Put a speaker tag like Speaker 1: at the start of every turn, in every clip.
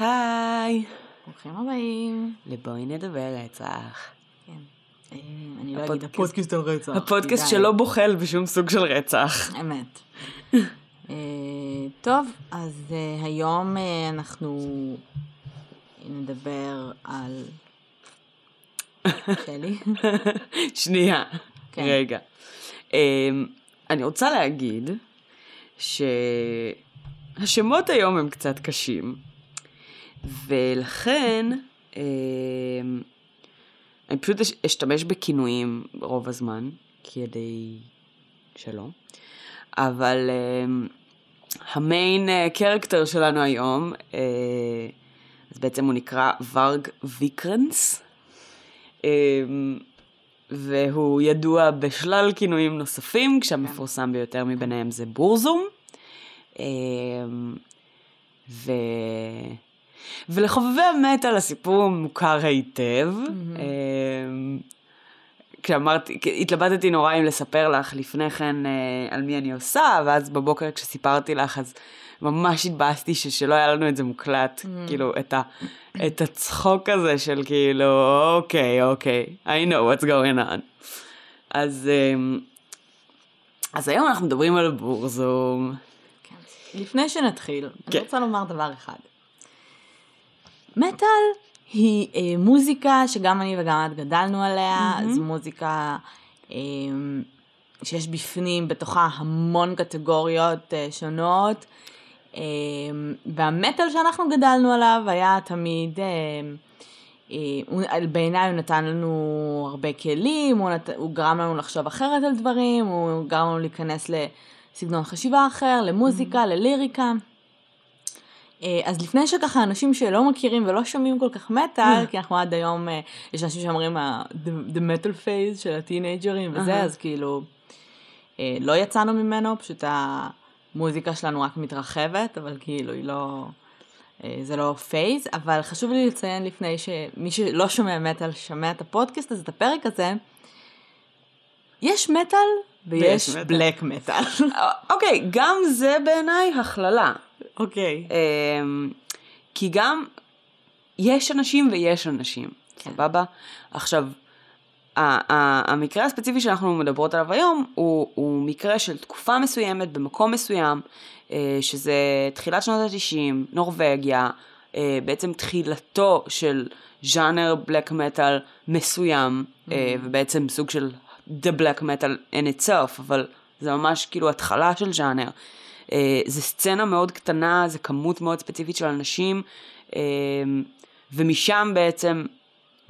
Speaker 1: היי,
Speaker 2: ברוכים הבאים.
Speaker 1: לבואי נדבר רצח.
Speaker 2: כן. אה, אני לא אגיד הפודקאסט על רצח.
Speaker 1: הפודקאסט. שלא בוחל בשום סוג של רצח.
Speaker 2: אמת. אה, טוב, אז אה, היום אה, אנחנו נדבר על... שלי?
Speaker 1: שנייה,
Speaker 2: כן.
Speaker 1: רגע. אמ, אני רוצה להגיד שהשמות היום הם קצת קשים, ולכן אמ, אני פשוט אש- אשתמש בכינויים רוב הזמן, כדי שלא. אבל אמ, המיין קרקטר שלנו היום, אה, אז בעצם הוא נקרא ורג' ויקרנס. אמ, והוא ידוע בשלל כינויים נוספים, כשהמפורסם ביותר מביניהם זה בורזום. אמ, ו... ולחובבי המטאל הסיפור מוכר היטב. אמ, כשאמרתי, התלבטתי נורא אם לספר לך לפני כן אה, על מי אני עושה, ואז בבוקר כשסיפרתי לך אז ממש התבאסתי ש- שלא היה לנו את זה מוקלט, כאילו את, ה, את הצחוק הזה של כאילו, אוקיי, אוקיי, I know what's going on. אז, אמ, אז היום אנחנו מדברים על בורזום.
Speaker 2: כן. לפני שנתחיל,
Speaker 1: כן.
Speaker 2: אני רוצה לומר דבר אחד. מטאל היא אה, מוזיקה שגם אני וגם את גדלנו עליה, זו מוזיקה אה, שיש בפנים, בתוכה המון קטגוריות אה, שונות, אה, והמטאל שאנחנו גדלנו עליו היה תמיד... אה, אה, הוא- בעיניי הוא נתן לנו הרבה כלים, הוא, נת... הוא גרם לנו לחשוב אחרת על דברים, הוא גרם לנו להיכנס לסגנון חשיבה אחר, למוזיקה, לליריקה. אה, אז לפני שככה אנשים שלא מכירים ולא שומעים כל כך מטאל, כי אנחנו עד היום, אה, יש אנשים שאומרים ה- the, metal phase של הטינאייג'רים וזה. אז כאילו אה, לא יצאנו ממנו, פשוט המוזיקה שלנו רק מתרחבת, אבל כאילו היא לא, אה, זה לא phase, אבל חשוב לי לציין לפני שמי שלא שומע מטאל שומע את הפודקאסט הזה, את הפרק הזה, יש מטאל ויש. בלק מטאל.
Speaker 1: אוקיי, גם זה בעיניי הכללה.
Speaker 2: אוקיי.
Speaker 1: אמ, כי גם יש אנשים ויש אנשים,
Speaker 2: כן.
Speaker 1: סבבה? עכשיו, המקרה הספציפי שאנחנו מדברות עליו היום הוא, הוא מקרה של תקופה מסוימת במקום מסוים, אה, שזה תחילת שנות ה-90, נורבגיה, אה, בעצם תחילתו של ז'אנר בלק מטאל מסוים, אה, ובעצם סוג של the black metal in itself, אבל זה ממש כאילו התחלה של ז'אנר. אה, זה סצנה מאוד קטנה, זה כמות מאוד ספציפית של אנשים, אה, ומשם בעצם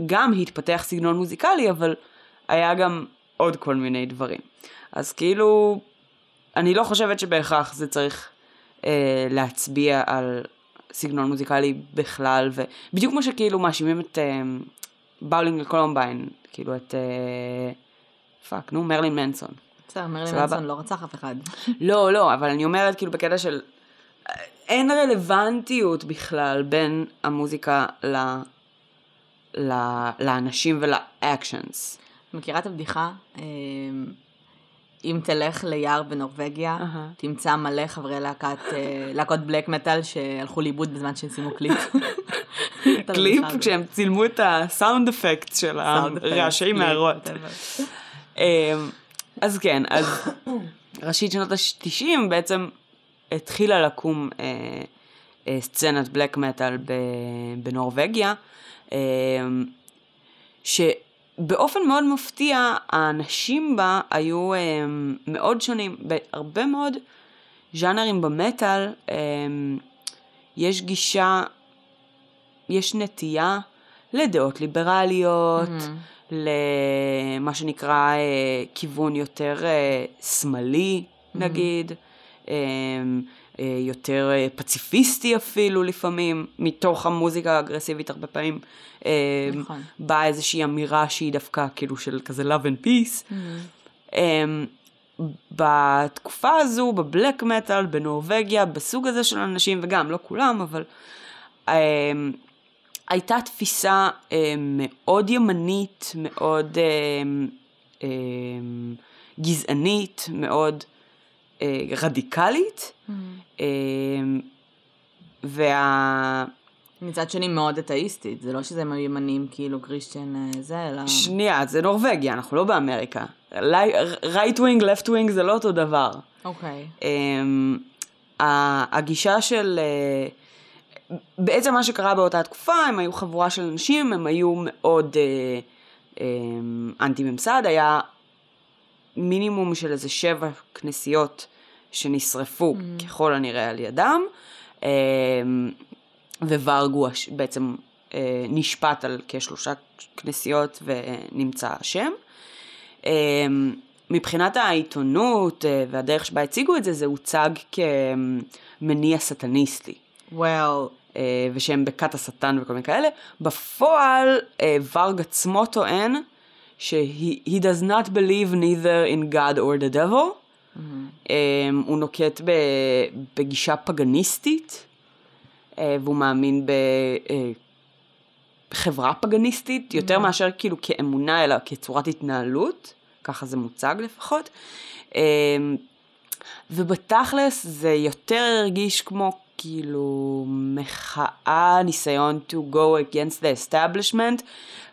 Speaker 1: גם התפתח סגנון מוזיקלי, אבל היה גם עוד כל מיני דברים. אז כאילו, אני לא חושבת שבהכרח זה צריך אה, להצביע על סגנון מוזיקלי בכלל, ובדיוק כמו שכאילו מאשימים את אה, bowling לקולומביין, כאילו את... אה, fuck, נו, מרלין מנסון.
Speaker 2: בסדר, מרלין. מנסון לא רצח אף אחד.
Speaker 1: לא, לא, אבל אני אומרת כאילו בקטע של... אין רלוונטיות בכלל בין המוזיקה ל... ל... לאנשים ול-actions.
Speaker 2: מכירה את הבדיחה? אה, אם תלך ליער בנורבגיה,
Speaker 1: אהה.
Speaker 2: תמצא מלא חברי להקת, אה, להקות black metal שהלכו לאיבוד בזמן שהם סיימו קליפ. את
Speaker 1: קליפ. כשהם צילמו את הסאונד אפקט של הרעשי מערות. אז כן, אז ראשית שנות ה-90 בעצם התחילה לקום אה, אה, סצנת בלק מטאל בנורבגיה, אה, שבאופן מאוד מפתיע האנשים בה היו אה, מאוד שונים, בהרבה מאוד ז'אנרים במטאל אה, יש גישה, יש נטייה לדעות ליברליות, למה שנקרא אה, כיוון יותר אה, שמאלי נגיד, אה, אה, יותר אה, פציפיסטי אפילו לפעמים, מתוך המוזיקה האגרסיבית הרבה פעמים. אה,
Speaker 2: נכון.
Speaker 1: באה איזושהי אמירה שהיא דווקא כאילו של כזה love and peace. אמ, בתקופה הזו, בבלק מטאל, בנורבגיה, בסוג הזה של אנשים, וגם לא כולם, אבל אמ, הייתה תפיסה אמ, מאוד ימנית, מאוד אמ, אמ, גזענית, מאוד אה, רדיקלית, אמ, וה...
Speaker 2: מצד שני מאוד אתאיסטית, זה לא שזה הם ימנים כאילו קריסטיאן אה, זה, אלא...
Speaker 1: שנייה, זה נורבגיה, אנחנו לא באמריקה. right wing, left wing זה לא אותו דבר.
Speaker 2: אוקיי.
Speaker 1: אמ, הגישה של... אה, בעצם מה שקרה באותה תקופה, הם היו חבורה של אנשים, הם היו מאוד אה, אה, אנטי ממסד, היה מינימום של איזה שבע כנסיות שנשרפו mm. ככל הנראה על ידם, אה, וורגו בעצם אה, נשפט על כשלושה כנסיות ונמצא אשם. אה, מבחינת העיתונות אה, והדרך שבה הציגו את זה, זה הוצג כמניע סטניסטי.
Speaker 2: Well.
Speaker 1: אה, ושהם בכת השטן וכל מיני כאלה. בפועל, אה, ורג עצמו טוען ש-he he does not believe neither in God or the devil. Mm-hmm. הוא נוקט בגישה פגניסטית, והוא מאמין בחברה פגניסטית, יותר mm-hmm. מאשר כאילו כאמונה, אלא כצורת התנהלות. ככה זה מוצג לפחות. אמ, ובתכלס זה יותר הרגיש כמו כאילו מחאה, ניסיון to go against the establishment,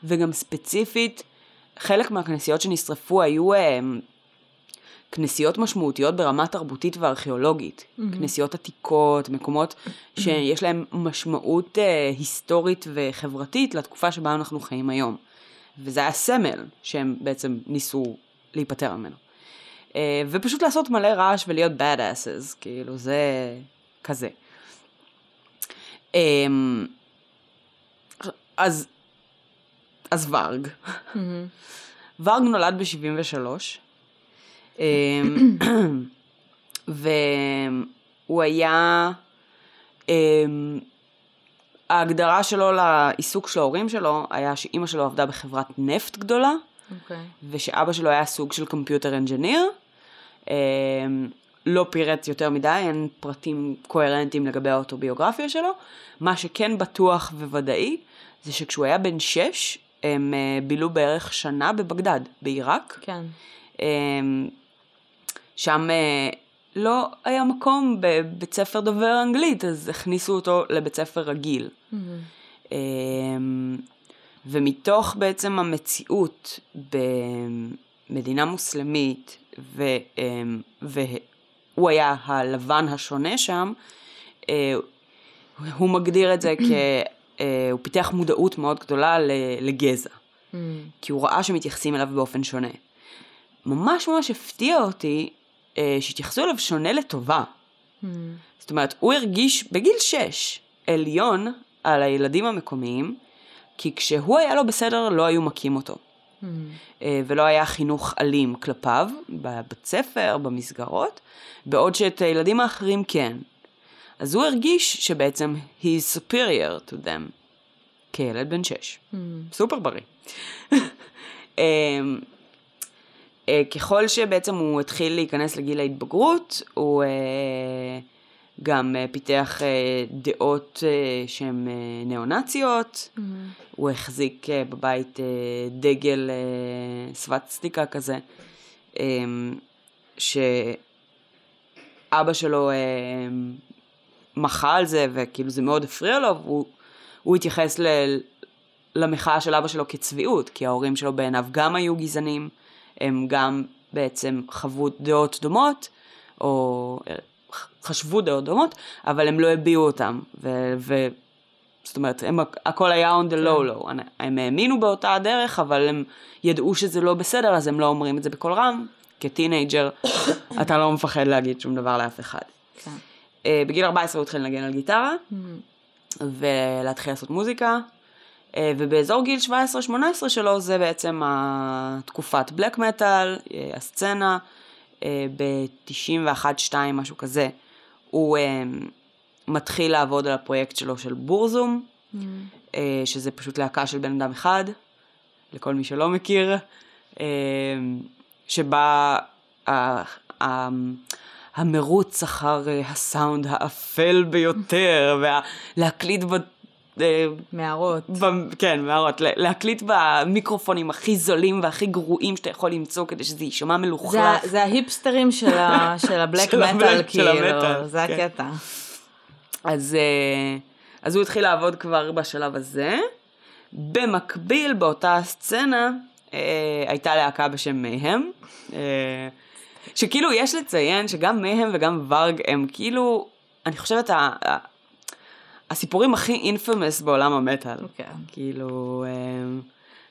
Speaker 1: וגם ספציפית, חלק מהכנסיות שנשרפו היו um, כנסיות משמעותיות ברמה תרבותית וארכיאולוגית. Mm-hmm. כנסיות עתיקות, מקומות שיש להם משמעות uh, היסטורית וחברתית לתקופה שבה אנחנו חיים היום. וזה היה סמל שהם בעצם ניסו להיפטר ממנו. Uh, ופשוט לעשות מלא רעש ולהיות bad asses, כאילו זה כזה. Um, אז, אז ורג. Mm-hmm. ורג נולד ב-73, um, והוא היה, um, ההגדרה שלו לעיסוק של ההורים שלו היה שאימא שלו עבדה בחברת נפט גדולה, okay.
Speaker 2: אוקיי.
Speaker 1: ושאבא שלו היה סוג של computer engineer. לא פירט יותר מדי, אין פרטים קוהרנטיים לגבי האוטוביוגרפיה שלו. מה שכן בטוח וודאי, זה שכשהוא היה בן שש, הם uh, בילו בערך שנה בבגדד, בעיראק.
Speaker 2: כן.
Speaker 1: Um, שם uh, לא היה מקום בבית ספר דובר אנגלית, אז הכניסו אותו לבית ספר רגיל. Mm-hmm. Um, ומתוך בעצם המציאות במדינה מוסלמית, ו, אמ, והוא היה הלבן השונה שם, אה, הוא מגדיר את זה כ... אה, הוא פיתח מודעות מאוד גדולה לגזע. Mm. כי הוא ראה שמתייחסים אליו באופן שונה. ממש ממש הפתיע אותי אה, שהתייחסו אליו שונה לטובה. Mm. זאת אומרת, הוא הרגיש בגיל 6 עליון על הילדים המקומיים, כי כשהוא היה לא בסדר, לא היו מכים אותו. Mm. ולא היה חינוך אלים כלפיו, בבית ספר, במסגרות, בעוד שאת הילדים האחרים כן. אז הוא הרגיש שבעצם he is superior to them, כילד בן שש. Mm. סופר בריא. אמ, אה, ככל שבעצם הוא התחיל להיכנס לגיל ההתבגרות, הוא... Uh, גם uh, פיתח uh, דעות uh, שהן ניאו-נאציות, mm-hmm. הוא החזיק בבית דגל סבסטיקה כזה, um, שאבא שלו מחה על זה וכאילו זה מאוד הפריע לו, והוא התייחס ל, למחאה של אבא שלו כצביעות, כי ההורים שלו בעיניו גם היו גזענים, הם גם בעצם חוו דעות דומות, או חשבו דעות דומות, אבל הם לא הביעו אותם. ו... ו... זאת אומרת, הם, הכל היה on the low low. הם האמינו באותה הדרך, אבל הם ידעו שזה לא בסדר, אז הם לא אומרים את זה בקול רם. כטינג'ר, אתה לא מפחד להגיד שום דבר לאף אחד. כן. Uh, בגיל 14 הוא התחיל לנגן על גיטרה, mm-hmm. ולהתחיל לעשות מוזיקה, uh, ובאזור גיל 17-18 שלו זה בעצם התקופת בלק מטאל, uh, הסצנה, ב-91-2 משהו כזה. הוא uh, מתחיל לעבוד על הפרויקט שלו של בורזום, mm. uh, שזה פשוט להקה של בן אדם אחד, לכל מי שלא מכיר, שבה המרוץ אחר הסאונד האפל ביותר, ולהקליט ב...
Speaker 2: מערות.
Speaker 1: כן, מערות. להקליט במיקרופונים הכי זולים והכי גרועים שאתה יכול למצוא כדי שזה יישמע מלוכלך.
Speaker 2: זה, זה ההיפסטרים של, ה, של הבלק מטאל, כאילו, זה
Speaker 1: כן.
Speaker 2: הקטע.
Speaker 1: אז, אה, אז הוא התחיל לעבוד כבר בשלב הזה. במקביל, באותה סצנה, אה, הייתה להקה בשם מייהם. אה, שכאילו, יש לציין שגם מייהם וגם וורג הם כאילו, אני חושבת, ה- הסיפורים הכי אינפמס בעולם המטאל.
Speaker 2: כן.
Speaker 1: כאילו, אה,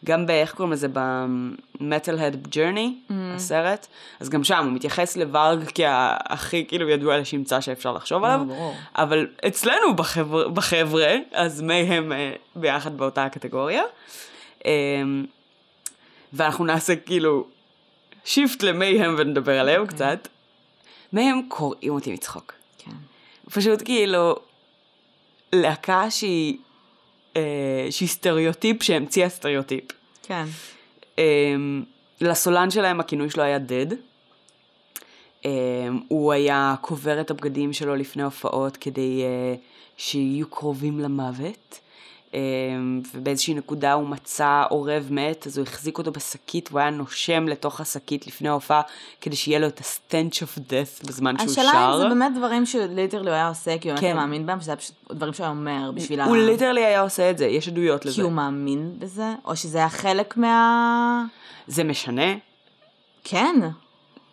Speaker 1: גם באיך קוראים לזה? ב-Metalhead Journey, הסרט. אז גם שם הוא מתייחס לוורג כהכי כאילו ידוע לשמצה שאפשר לחשוב עליו.
Speaker 2: ברור.
Speaker 1: אבל אצלנו בחבר, בחבר'ה, אז מהם אה, ביחד באותה הקטגוריה. אה, ואנחנו נעשה כאילו שיפט למייהם ונדבר עליהם קצת. מהם קוראים אותי מצחוק.
Speaker 2: כן.
Speaker 1: פשוט כאילו, להקה שהיא, אה, שהיא סטריאוטיפ שהמציאה סטריאוטיפ.
Speaker 2: כן.
Speaker 1: אה, לסולן שלהם הכינוי שלו היה דד. אה, הוא היה קובר את הבגדים שלו לפני הופעות כדי אה, שיהיו קרובים למוות. אה, ובאיזושהי נקודה הוא מצא עורב מת, אז הוא החזיק אותו בשקית, והוא היה נושם לתוך השקית לפני ההופעה, כדי שיהיה לו את ה-stench of death בזמן שהוא שר.
Speaker 2: השאלה אם זה באמת דברים ש-literally הוא היה עושה, כי הוא באמת
Speaker 1: כן.
Speaker 2: מאמין בהם, שזה היה פשוט דברים שהוא היה אומר בשביל ה...
Speaker 1: הוא literally היה עושה את זה, יש עדויות
Speaker 2: כי
Speaker 1: לזה.
Speaker 2: הוא מאמין בזה, או שזה היה חלק מה...
Speaker 1: זה משנה?
Speaker 2: כן.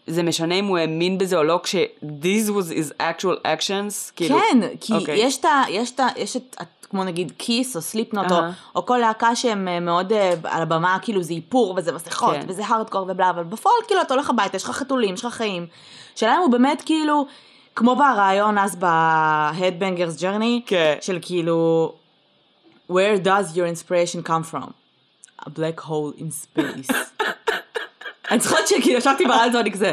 Speaker 1: זה משנה אם הוא האמין בזה או לא, כש- this was his actual actions? כאילו,
Speaker 2: כן, כי
Speaker 1: אוקיי.
Speaker 2: יש את ה... יש את ה... יש את... כמו נגיד קיס או סליפקנוט או,
Speaker 1: אהה.
Speaker 2: או כל להקה שהם אה, מאוד אה, על הבמה כאילו זה איפור וזה מסכות
Speaker 1: כן.
Speaker 2: וזה הארדקור ובלה אבל בפועל כאילו אתה הולך הביתה יש לך חתולים יש לך חיים. השאלה אם הוא באמת כאילו כמו ברעיון אז ב-Headbangers Journey
Speaker 1: כן.
Speaker 2: של כאילו where does your inspiration come from? a black hole in space. אני זוכרת שכאילו ישבתי ברדיו ואני כזה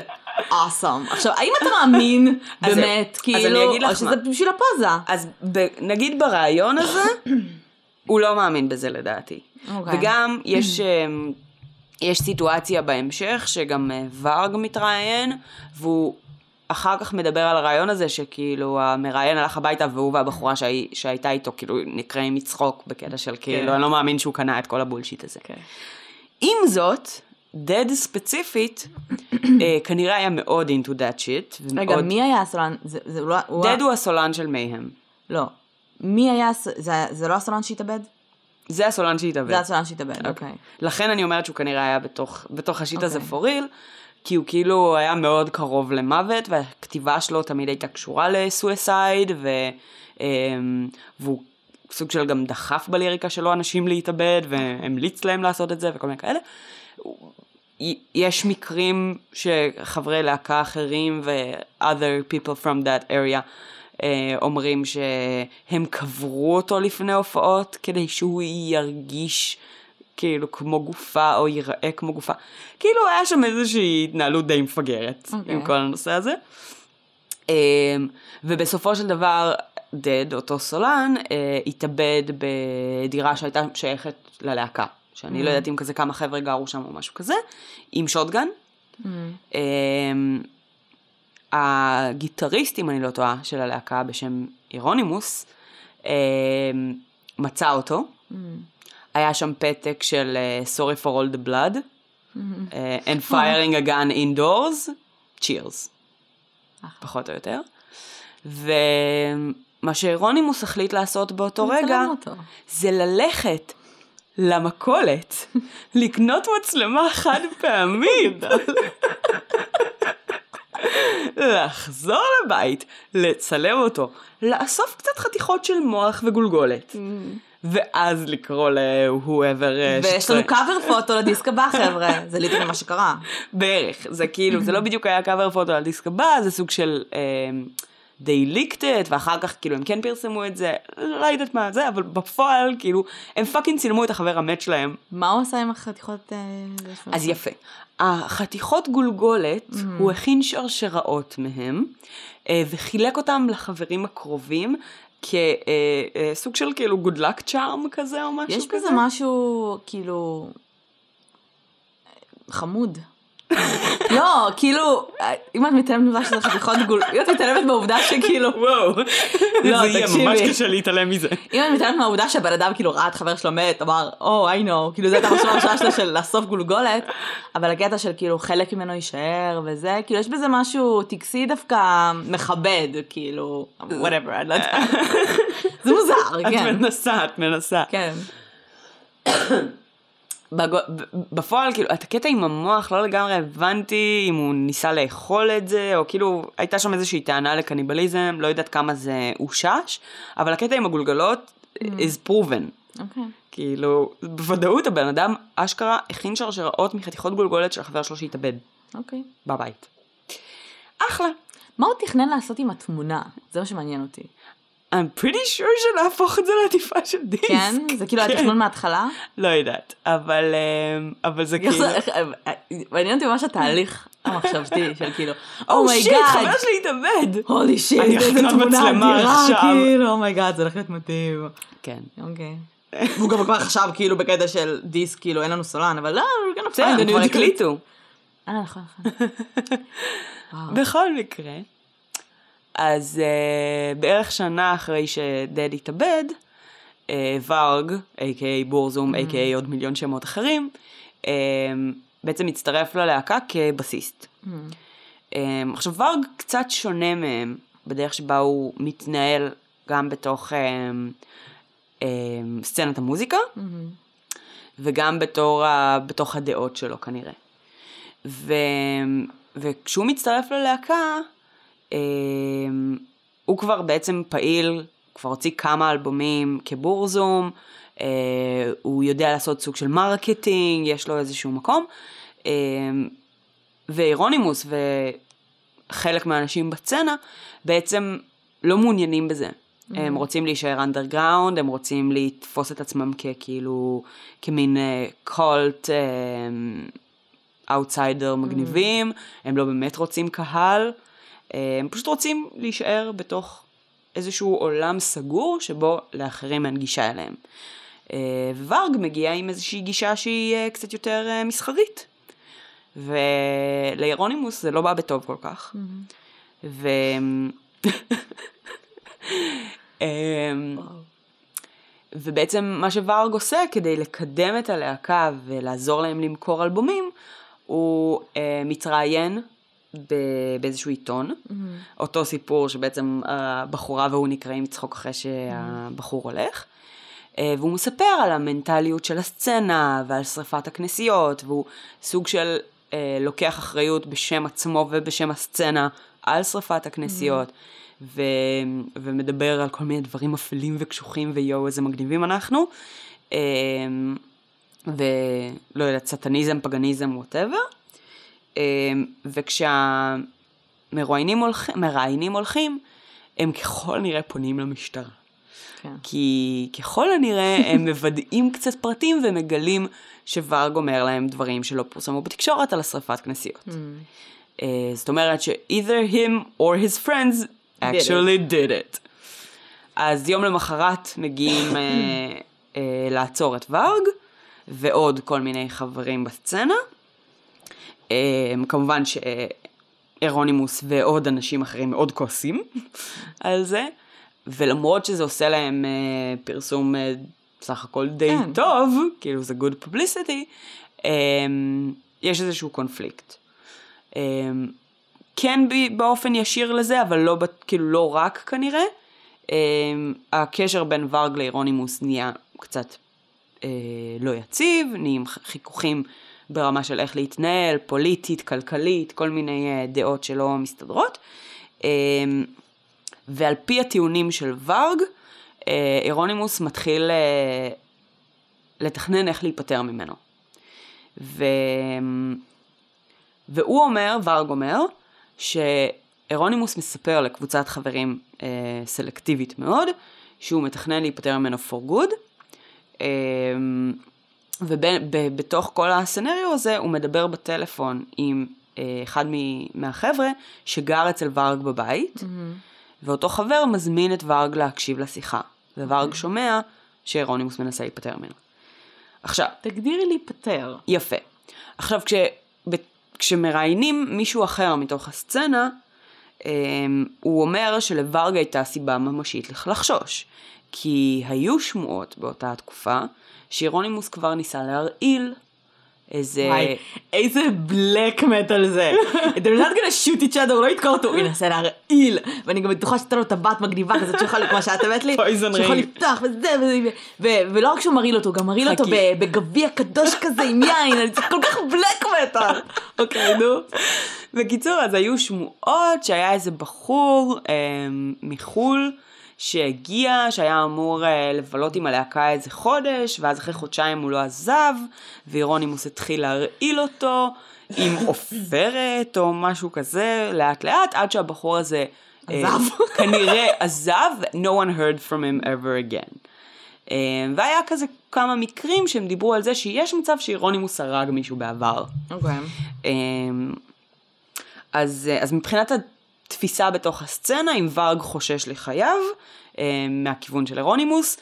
Speaker 2: awesome. עכשיו האם אתה מאמין באמת כאילו או שזה. בשביל הפוזה?
Speaker 1: אז נגיד ברעיון הזה, הוא לא מאמין בזה לדעתי.
Speaker 2: אוקיי.
Speaker 1: וגם יש, אמ, יש סיטואציה בהמשך, שגם אה, ורג' מתראיין, והוא אחר כך מדבר על הרעיון הזה, שכאילו המראיין הלך הביתה והוא והבחורה שהי, שהייתה איתו, כאילו נקראים מצחוק בקטע של כאילו,
Speaker 2: כן.
Speaker 1: אני לא מאמין שהוא קנה את כל הבולשיט הזה.
Speaker 2: אוקיי.
Speaker 1: עם זאת, דד ספציפית, אה, כנראה היה מאוד into that shit.
Speaker 2: רגע,
Speaker 1: ומאוד-
Speaker 2: מי היה הסולן? זה, זה לא... הוא
Speaker 1: דד הוא הסולן של מייהם.
Speaker 2: לא. מי היה... זה, זה לא הסולן שהתאבד?
Speaker 1: זה הסולן שהתאבד.
Speaker 2: זה הסולן שהתאבד, אוקיי.
Speaker 1: לכן אני אומרת שהוא כנראה היה בתוך, בתוך השיט הזה
Speaker 2: אוקיי.
Speaker 1: for real, כי הוא כאילו היה מאוד קרוב למוות, והכתיבה שלו תמיד הייתה קשורה לסואסייד, ו, אמ, והוא סוג של גם דחף בליריקה שלו אנשים להתאבד, והמליץ להם לעשות את זה וכל מיני כאלה. יש מקרים שחברי להקה אחרים ו-other people from that area אה, אומרים שהם קברו אותו לפני הופעות כדי שהוא ירגיש כאילו כמו גופה או ייראה כמו גופה. כאילו היה שם איזושהי התנהלות די מפגרת
Speaker 2: אוקיי.
Speaker 1: עם כל הנושא הזה. אה, ובסופו של דבר דד, אותו סולן, אה, התאבד בדירה שהייתה שייכת ללהקה. שאני לא יודעת אם כזה כמה חבר'ה גרו שם או משהו כזה, עם שוטגן. אמ, הגיטריסט, אם אני לא טועה, של הלהקה בשם אירונימוס, אמ, מצא אותו. היה שם פתק של אה, Sorry for all the blood, אה, and firing a gun indoors, cheers. פחות או יותר. ומה שאירונימוס החליט לעשות באותו רגע,
Speaker 2: אותו.
Speaker 1: זה ללכת למכולת, לקנות מצלמה חד פעמית, לחזור לבית, לצלם אותו, לאסוף קצת חתיכות של מוח וגולגולת, ואז לקרוא ל-whoever אה,
Speaker 2: ויש לנו. cover photo לדיסק הבא, חבר'ה. זה literally מה שקרה.
Speaker 1: בערך, זה כאילו, זה לא בדיוק היה cover photo על דיסק הבא, זה סוג של they leaked it, ואחר כך כאילו הם כן פרסמו את זה, לא יודעת מה זה, אבל בפועל כאילו, הם fucking צילמו את החבר המת שלהם.
Speaker 2: מה הוא עשה עם החתיכות... אה,
Speaker 1: אז? יפה. החתיכות גולגולת, הוא הכין שרשראות מהם, אה, וחילק אותם לחברים הקרובים. כסוג של כאילו good luck charm כזה או משהו
Speaker 2: יש
Speaker 1: כזה.
Speaker 2: בזה משהו, כאילו... חמוד. לא, כאילו, אם את מתעלמת מהעובדה שזה חתיכות גול... אם את מתעלמת מהעובדה שכאילו...
Speaker 1: וואו,
Speaker 2: לא,
Speaker 1: זה יהיה. ממש קשה להתעלם מזה.
Speaker 2: אם את מתעלמת מהעובדה שהבן אדם כאילו ראה את חבר שלו מת, אמר, או, I know, כאילו זה הייתה משהו הראשונה שלו של לאסוף גולגולת, אבל הקטע של כאילו חלק ממנו יישאר וזה, כאילו יש בזה משהו טקסי דווקא מכבד, כאילו, whatever, אני לא יודעת. זה מוזר,
Speaker 1: את
Speaker 2: כן.
Speaker 1: מנסה, את מנסה.
Speaker 2: כן.
Speaker 1: בג- בפועל, כאילו, את הקטע עם המוח לא לגמרי הבנתי אם הוא ניסה לאכול את זה, או כאילו, הייתה שם איזושהי טענה לקניבליזם, לא יודעת כמה זה אושש, אבל הקטע עם הגולגלות is proven.
Speaker 2: אוקיי.
Speaker 1: כאילו, בוודאות הבן אדם אשכרה הכין שרשראות מחתיכות גולגולת של החבר שלו שהתאבד
Speaker 2: אוקיי.
Speaker 1: בבית. אחלה.
Speaker 2: מה הוא תכנן לעשות עם התמונה? זה מה שמעניין אותי.
Speaker 1: I'm pretty sure שלהפוך את זה לעטיפה של דיסק.
Speaker 2: כן? זה כאילו
Speaker 1: כן.
Speaker 2: תכנון מההתחלה?
Speaker 1: לא יודעת, אבל, אמ, אבל זה כאילו...
Speaker 2: מעניין אותי ממש התהליך המחשבתי של כאילו,
Speaker 1: oh shit,
Speaker 2: oh my god,
Speaker 1: חבר שלי התאבד. holy shit,
Speaker 2: איזה תמונה אדירה,
Speaker 1: עכשיו.
Speaker 2: כאילו, oh my god, זה הולך להיות מדהים.
Speaker 1: כן.
Speaker 2: אוקיי. והוא גם כבר חשב כאילו בקטע של דיסק, כאילו אין לנו סולן, אבל לא, we're gonna
Speaker 1: בסדר, הם כבר. הקליטו.
Speaker 2: אה, נכון, נכון.
Speaker 1: בכל מקרה, אז uh, בערך שנה אחרי שDead התאבד, uh, ורג, a.k.a בורזום, a.k.a עוד מיליון שמות אחרים, uh, בעצם הצטרף ללהקה כבסיסט. Um, עכשיו ורג' קצת שונה מהם בדרך שבה הוא מתנהל גם בתוך um, um, סצנת המוזיקה, וגם בתור ה... בתוך הדעות שלו כנראה. ו... וכשהוא מצטרף ללהקה, הוא כבר בעצם פעיל, כבר הוציא כמה אלבומים כבורזום, אה, הוא יודע לעשות סוג של marketing, יש לו איזשהו מקום. אה, ויורונימוס וחלק מהאנשים ב scene בעצם לא מעוניינים בזה. הם רוצים להישאר underground, הם רוצים לתפוס את עצמם ככאילו, כמין cult outsider מגניבים, הם לא באמת רוצים קהל, אה, הם פשוט רוצים להישאר בתוך איזשהו עולם סגור שבו לאחרים אין גישה אליהם. אה, וורג מגיע עם איזושהי גישה שהיא אה, קצת יותר אה, מסחרית. ולאירונימוס זה לא בא בטוב כל כך. ו... אמ, ובעצם מה שוורג עושה כדי לקדם את הלהקה ולעזור להם למכור אלבומים, הוא אה, מתראיין באיזשהו עיתון, אותו סיפור שבעצם הבחורה והוא נקראים מצחוק אחרי שהבחור הולך, אה, והוא מספר על המנטליות של הסצנה ועל שריפת הכנסיות, והוא סוג של אה, לוקח אחריות בשם עצמו ובשם הסצנה על שריפת הכנסיות. ו... ומדבר על כל מיני דברים אפלים וקשוחים ויואו איזה מגניבים אנחנו. אמ, ולא יודעת, סטניזם, פגניזם, ווטאבר. וכשהמרואיינים הולכים, מראיינים הולכים, הם ככל הנראה פונים למשטרה.
Speaker 2: כן.
Speaker 1: כי ככל הנראה הם מוודאים קצת פרטים ומגלים שוורג אומר להם דברים שלא פורסמו בתקשורת על השרפת כנסיות. Uh, זאת אומרת ש-either him or his friends actually did it. אז יום למחרת מגיעים uh, uh, לעצור את וורג ועוד כל מיני חברים בסצנה. Uh, כמובן שאירונימוס ועוד אנשים אחרים מאוד כועסים על זה, ולמרות שזה עושה להם uh, פרסום uh, סך הכל די
Speaker 2: כן.
Speaker 1: טוב, כאילו זה good publicity, um, יש איזשהו קונפליקט. Um, כן באופן ישיר לזה, אבל לא, כאילו לא רק כנראה. הקשר בין וורג לאירונימוס נהיה קצת uh, לא יציב, נהיים חיכוכים ברמה של איך להתנהל, פוליטית, כלכלית, כל מיני uh, דעות שלא מסתדרות. Um, ועל פי הטיעונים של וורג, uh, אירונימוס מתחיל uh, לתכנן איך להיפטר ממנו. ו... והוא אומר, וורג אומר, שאירונימוס מספר לקבוצת חברים אה, סלקטיבית מאוד, שהוא מתכנן להיפטר ממנו for good, אה, ובתוך כל הסצנריו הזה הוא מדבר בטלפון עם אה, אחד מהחבר'ה שגר אצל וורג בבית, ואותו חבר מזמין את וורג להקשיב לשיחה, וווורג שומע שאירונימוס מנסה להיפטר ממנו. עכשיו,
Speaker 2: תגדירי להיפטר.
Speaker 1: יפה. עכשיו, כש... ב- כשמראיינים מישהו אחר מתוך הסצנה, אמ, הוא אומר שלוורגה הייתה סיבה ממשית לחשוש. כי היו שמועות באותה התקופה שאירונימוס כבר ניסה להרעיל איזה...
Speaker 2: וואי, איזה בלק מטאל זה. They're not gonna shoot each other, הוא לא יתקור אותו, הוא ינסה להרעיל. ואני גם בטוחה שאתה לו טבעת מגניבה כזאת שיכול, כמו שאת הבאת לי, שיכול. לפתוח וזה וזה, ולא רק שהוא מרעיל אותו, גם מרעיל אותו בגביע קדוש כזה עם יין, אני צריך כל כך בלק מטאל. אוקיי, נו.
Speaker 1: בקיצור, אז היו שמועות שהיה איזה בחור אה, מחו"ל שהגיע, שהיה אמור אה, לבלות עם הלהקה איזה חודש, ואז אחרי חודשיים הוא לא עזב, ואירונימוס התחיל להרעיל אותו עם עופרת או משהו כזה, לאט לאט, עד שהבחור הזה... אה,
Speaker 2: עזב.
Speaker 1: כנראה עזב, no one heard from him ever again. אה, והיה כזה כמה מקרים שהם דיברו על זה שיש מצב שאירונימוס הרג מישהו בעבר.
Speaker 2: אוקיי.
Speaker 1: אמ, אז, אז מבחינת התפיסה בתוך הסצנה, אם ורג חושש לחייו, אמ, מהכיוון של אירונימוס,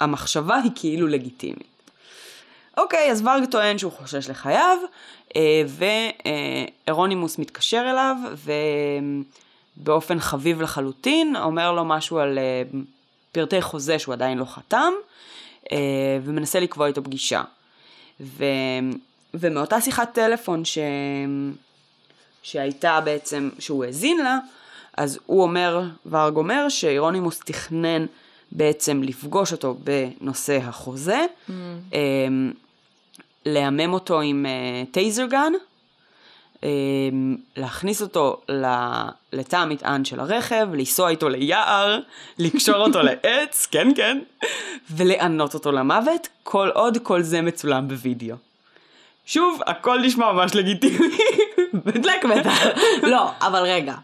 Speaker 1: המחשבה היא כאילו לגיטימית. אוקיי, אז ורג טוען שהוא חושש לחייו, אה, ואירונימוס מתקשר אליו, ובאופן חביב לחלוטין, אומר לו משהו על אה, פרטי חוזה שהוא עדיין לא חתם, אה, ומנסה לקבוע איתו פגישה. ו... ומאותה שיחת טלפון ש... שהייתה בעצם, שהוא האזין לה, אז הוא אומר, ורג אומר, שאירונימוס תכנן בעצם לפגוש אותו בנושא החוזה, mm. להמם אותו עם uh, טייזר גן, um, להכניס אותו לתא המטען של הרכב, לנסוע איתו ליער, לקשור אותו לעץ, כן כן, ולענות אותו למוות, כל עוד כל זה מצולם בווידאו. שוב, הכל נשמע ממש לגיטימי.
Speaker 2: בלק מטאל. לא, אבל רגע.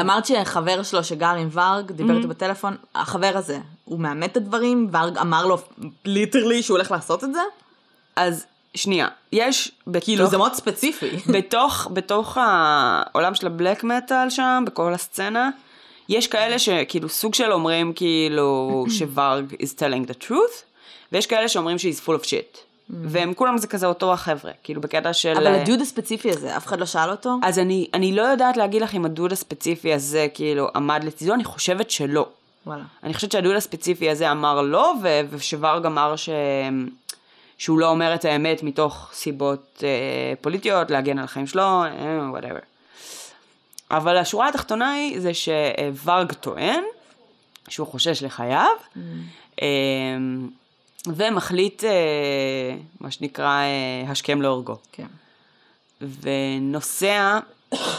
Speaker 2: אמרת שחבר שלו שגר עם ורג, דיבר
Speaker 1: Mm-hmm.
Speaker 2: איתו בטלפון, החבר הזה, הוא מאמת את הדברים? ורג אמר לו ליטרלי שהוא הולך לעשות את זה?
Speaker 1: אז שנייה, יש בתוך...
Speaker 2: כאילו זה מאוד ספציפי.
Speaker 1: בתוך, בתוך העולם של הבלק מטאל שם, בכל הסצנה, יש כאלה שכאילו סוג של אומרים כאילו שוורג is telling the truth, ויש כאלה שאומרים she's full of shit. והם כולם זה כזה אותו החבר'ה, כאילו בקטע של...
Speaker 2: אבל הדוד הספציפי הזה, אף אחד לא שאל אותו?
Speaker 1: אז אני, אני לא יודעת להגיד לך אם הדוד הספציפי הזה כאילו עמד לצידו, אני חושבת שלא.
Speaker 2: וואלה.
Speaker 1: אני חושבת שהדוד הספציפי הזה אמר לא, ו- ווורג אמר ש... שהוא לא אומר את האמת מתוך סיבות אה, פוליטיות, להגן על החיים שלו, whatever. אבל השורה התחתונה היא זה שוורג טוען שהוא חושש לחייו, אה, ומחליט, אה, מה שנקרא, אה, השכם להורגו.
Speaker 2: כן.
Speaker 1: ונוסע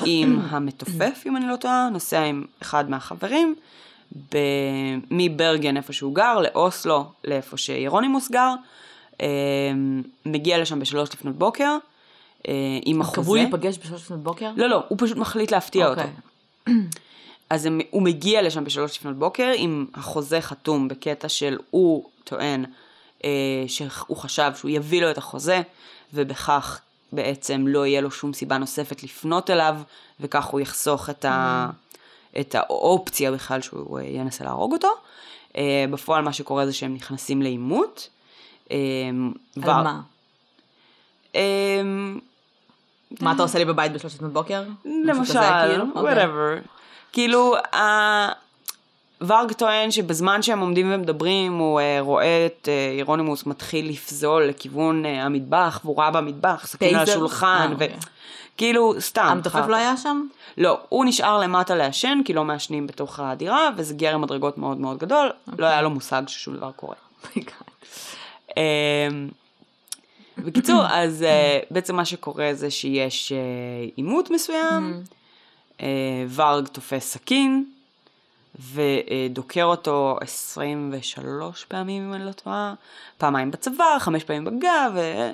Speaker 1: עם המתופף, אם אני לא טועה, נוסע עם אחד מהחברים, ב... מברגן, איפה שהוא גר, לאוסלו, לאיפה שאירונימוס גר, אה, מגיע לשם בשלוש לפנות בוקר, אה, עם החוזה.
Speaker 2: קבעו להיפגש בשלוש לפנות בוקר?
Speaker 1: לא, לא, הוא פשוט מחליט להפתיע
Speaker 2: אוקיי.
Speaker 1: אותו. אז הם, הוא מגיע לשם בשלוש לפנות בוקר עם החוזה חתום בקטע של הוא טוען שהוא חשב שהוא יביא לו את החוזה, ובכך בעצם לא יהיה לו שום סיבה נוספת לפנות אליו, וכך הוא יחסוך את, ה, את האופציה בכלל שהוא אה, ינסה להרוג אותו. אה, בפועל מה שקורה זה שהם נכנסים לעימות. אה,
Speaker 2: על
Speaker 1: ור-
Speaker 2: מה?
Speaker 1: אה,
Speaker 2: מה אתה עושה לי בבית בשלוש לפנות בוקר? משהו כזה,
Speaker 1: למשל,
Speaker 2: כאילו? אוקיי.
Speaker 1: whatever. כאילו, ה- ורג טוען שבזמן שהם עומדים ומדברים, הוא אה, רואה את אה, אירונימוס מתחיל לפזול לכיוון אה, המטבח, והוא ראה במטבח, סכין על? השולחן,
Speaker 2: אה, אוקיי.
Speaker 1: וכאילו, סתם.
Speaker 2: המתופף. לא היה שם?
Speaker 1: לא, הוא נשאר למטה לעשן, כי לא מעשנים בתוך הדירה, וזה גרם מדרגות מאוד מאוד גדול,
Speaker 2: אוקיי.
Speaker 1: לא היה לו מושג ששום דבר קורה. אמ, בקיצור, אז אה, בעצם מה שקורה זה שיש אה, עימות מסוים, אה, ורג תופס סכין, ודוקר אותו 23 פעמים, אם אני לא טועה, פעמיים בצוואר, חמש פעמים בגב, ו...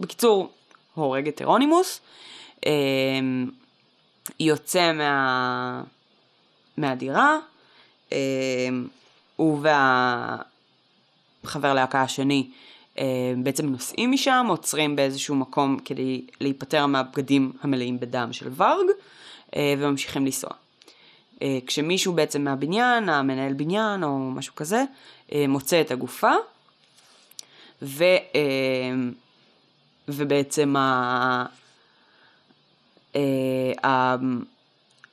Speaker 1: בקיצור, הורג את אירונימוס, אה, יוצא מה... מהדירה, אה, הוא וה... חבר להקה השני אה, בעצם נוסעים משם, עוצרים באיזשהו מקום כדי להיפטר מהבגדים המלאים בדם של ורג, וממשיכים לנסוע. אה, כשמישהו בעצם מהבניין, המנהל בניין או משהו כזה, אה, מוצא את הגופה, ו, אה, ובעצם ה...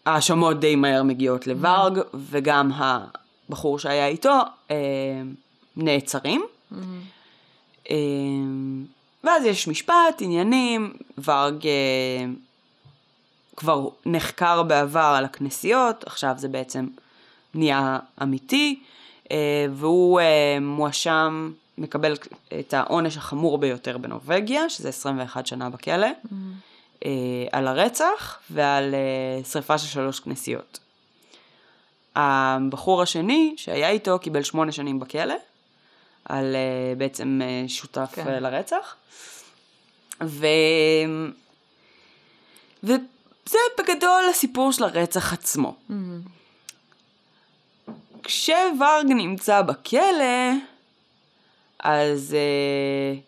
Speaker 1: ההאשמות די מהר מגיעות לוורג, וגם הבחור שהיה איתו אה, נעצרים. אה, ואז יש משפט, עניינים, וורג אה, כבר נחקר בעבר על הכנסיות, עכשיו זה בעצם נהיה אמיתי, אה, והוא אה, מואשם, מקבל את העונש החמור ביותר בנורבגיה, שזה 21 שנה בכלא, אה, על הרצח ועל שריפה של שלוש כנסיות. הבחור השני שהיה איתו קיבל שמונה שנים בכלא, על בעצם שותף
Speaker 2: כן.
Speaker 1: לרצח. ו... וזה בגדול הסיפור של הרצח עצמו. כשוורג נמצא בכלא, אז אה,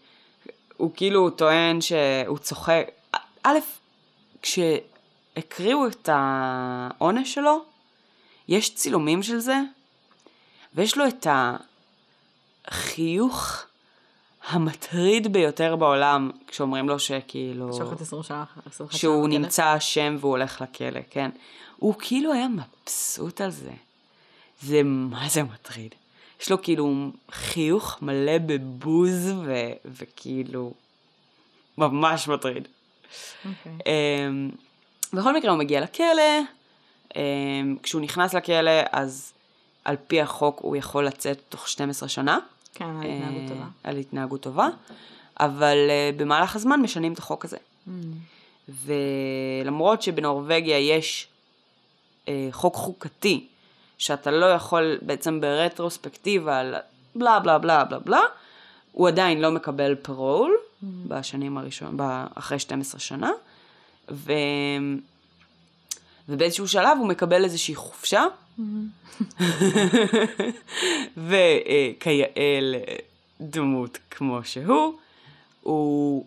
Speaker 1: הוא כאילו טוען שהוא צוחק. א', כשהקריאו את העונש שלו, יש צילומים של זה, ויש לו את החיוך המטריד ביותר בעולם, כשאומרים לו שכאילו...
Speaker 2: שוחט 20 שנה, 21 שנה
Speaker 1: שהוא. נמצא אשם והוא הולך לכלא, כן. הוא כאילו היה מבסוט על זה. זה מה זה מטריד. יש לו כאילו חיוך מלא בבוז ו- וכאילו ממש מטריד.
Speaker 2: אוקיי.
Speaker 1: אמ, בכל מקרה הוא מגיע לכלא, אמ, כשהוא נכנס לכלא אז על פי החוק הוא יכול לצאת תוך 12 שנה.
Speaker 2: כן, על התנהגות
Speaker 1: אה,
Speaker 2: טובה.
Speaker 1: על התנהגות טובה, אבל אה, במהלך הזמן משנים את החוק הזה. ולמרות שבנורבגיה יש אה, חוק חוקתי, שאתה לא יכול בעצם ברטרוספקטיבה על בלה בלה בלה בלה בלה, הוא עדיין לא מקבל פרול בשנים הראשונות, אחרי 12 שנה, ו... ובאיזשהו שלב הוא מקבל איזושהי חופשה, וכיאה לדמות כמו שהוא, הוא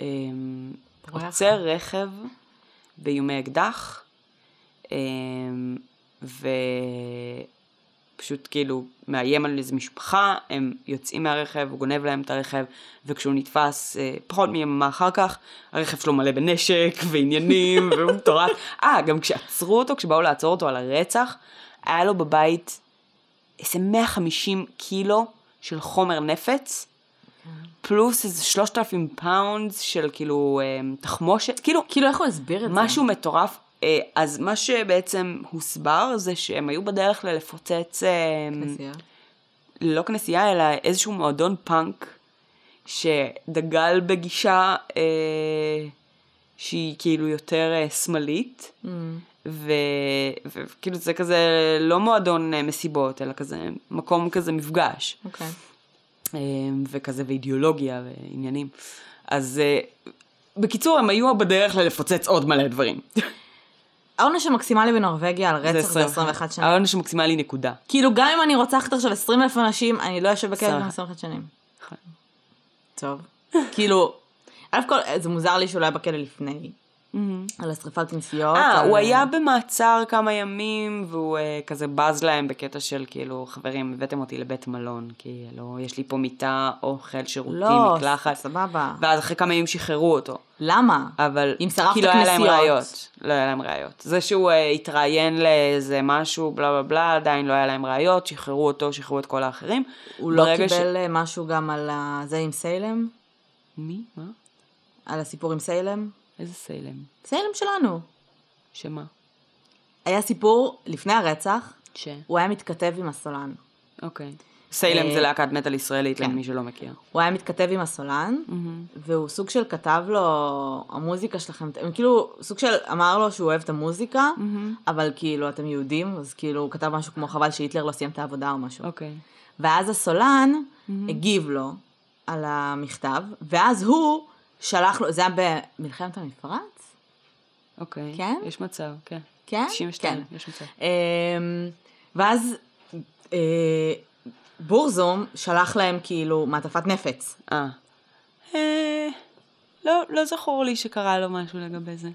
Speaker 1: אמ. עוצר רכב באיומי אקדח, אמ, ופשוט כאילו מאיים על איזה משפחה, הם יוצאים מהרכב, הוא גונב להם את הרכב, וכשהוא נתפס אה, פחות מיממה אחר כך, הרכב שלו מלא בנשק ועניינים, והוא מטורף. אה, גם כשעצרו אותו, כשבאו לעצור אותו על הרצח, היה לו בבית איזה 150 קילו של חומר נפץ, פלוס איזה 3,000 pounds של כאילו אה, תחמושת, כאילו
Speaker 2: כאילו, איך הוא הסביר את זה?
Speaker 1: משהו מטורף. אה, אז מה שבעצם הוסבר זה שהם היו בדרך לפוצץ, אה,
Speaker 2: כנסייה.
Speaker 1: לא כנסייה, אלא איזשהו מועדון פאנק שדגל בגישה אה, שהיא כאילו יותר אה, שמאלית.
Speaker 2: Mm.
Speaker 1: ו- וכאילו זה כזה לא מועדון אה, מסיבות, אלא כזה מקום כזה מפגש.
Speaker 2: אוקיי.
Speaker 1: אה, וכזה ואידיאולוגיה ועניינים. אז אה, בקיצור, הם היו בדרך ללפוצץ עוד מלא דברים.
Speaker 2: העונש המקסימלי בנורבגיה על רצח זה 21 שנה.
Speaker 1: העונש המקסימלי נקודה.
Speaker 2: כאילו, גם אם אני רוצחת עכשיו 20 אלף אנשים, אני לא אשב בכלא גם 21 שנים.
Speaker 1: נכון.
Speaker 2: טוב. כאילו, א' כל, זה מוזר לי שהוא לא היה בכלא לפני. על השרפת כנסיות.
Speaker 1: אה, הוא היה במעצר כמה ימים, והוא אה, כזה בז להם בקטע של כאילו, חברים, הבאתם אותי לבית מלון, כאילו, יש לי פה מיטה, אוכל, שירותים,
Speaker 2: לא,
Speaker 1: מקלחת.
Speaker 2: סבבה.
Speaker 1: ואז אחרי כמה ימים שחררו אותו.
Speaker 2: למה?
Speaker 1: אבל
Speaker 2: אם שרפת
Speaker 1: כי לא היה להם
Speaker 2: כנסיות.
Speaker 1: ראיות. לא היה להם ראיות. זה שהוא uh, התראיין לאיזה משהו, בלה בלה בלה, עדיין לא היה להם ראיות, שחררו אותו, שחררו את כל האחרים.
Speaker 2: הוא לא קיבל אה, משהו גם על זה עם סיילם?
Speaker 1: מי? מה?
Speaker 2: על הסיפור עם סיילם?
Speaker 1: איזה סלם?
Speaker 2: סיילם שלנו.
Speaker 1: שמה?
Speaker 2: היה סיפור לפני הרצח,
Speaker 1: ש...
Speaker 2: הוא היה מתכתב עם הסולן.
Speaker 1: אוקיי.
Speaker 2: אה,
Speaker 1: זה להקת מטאל ישראלית,
Speaker 2: כן.
Speaker 1: למי שלא מכיר.
Speaker 2: הוא היה מתכתב עם הסולן, והוא סוג של כתב לו, המוזיקה שלכם, הם כאילו, סוג של אמר לו שהוא אוהב את המוזיקה, אבל כאילו, אתם יהודים, אז כאילו, הוא כתב משהו כמו חבל שהיטלר לא סיים את העבודה או משהו.
Speaker 1: אוקיי.
Speaker 2: ואז הסולן הגיב לו על המכתב, ואז הוא שלח לו, זה היה במלחמת המפרץ?
Speaker 1: אוקיי.
Speaker 2: כן?
Speaker 1: יש מצב, כן.
Speaker 2: כן?
Speaker 1: 92,
Speaker 2: כן.
Speaker 1: יש מצב.
Speaker 2: אמ, ואז אה, בורזום שלח להם כאילו מעטפת נפץ.
Speaker 1: אה. אה, לא, לא זכור לי שקרה לו משהו לגבי זה.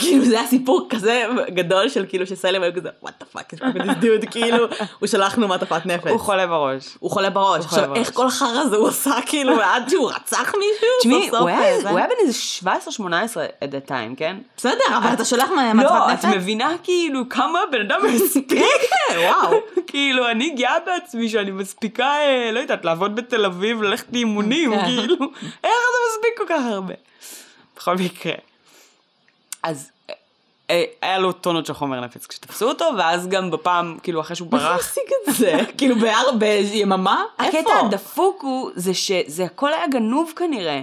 Speaker 2: כאילו זה היה סיפור כזה גדול של כאילו שסלם היו כזה what the fuck is wrong with this dude כאילו הוא שלח לנו מעטפת נפץ.
Speaker 1: הוא חולה בראש.
Speaker 2: הוא חולה בראש. עכשיו. איך כל החרא הזה הוא עשה כאילו עד שהוא רצח מישהו?
Speaker 1: תשמעי, הוא
Speaker 2: אה,
Speaker 1: היה
Speaker 2: זה-
Speaker 1: הוא היה בן איזה 17-18 at the time, כן?
Speaker 2: בסדר אבל אתה שולח מעטפת
Speaker 1: לא,
Speaker 2: נפץ?
Speaker 1: את מבינה כאילו כמה בן אדם מספיק?
Speaker 2: כן, וואו.
Speaker 1: כאילו, אני גאה בעצמי שאני מספיקה, אה, לא יודעת, לעבוד בתל אביב, ללכת לאימונים,
Speaker 2: כן.
Speaker 1: כאילו, איך אתה מספיק כל כך הרבה? בכל מקרה. אז אה, אה, היה לו טונות של חומר נפץ כשתפסו אותו, ואז גם בפעם, כאילו, אחרי שהוא
Speaker 2: איך הוא
Speaker 1: ברח,
Speaker 2: השיג את זה? כאילו בארבע יממה?
Speaker 1: הקטע
Speaker 2: איפה?
Speaker 1: הדפוק הוא, זה שזה הכל היה גנוב כנראה.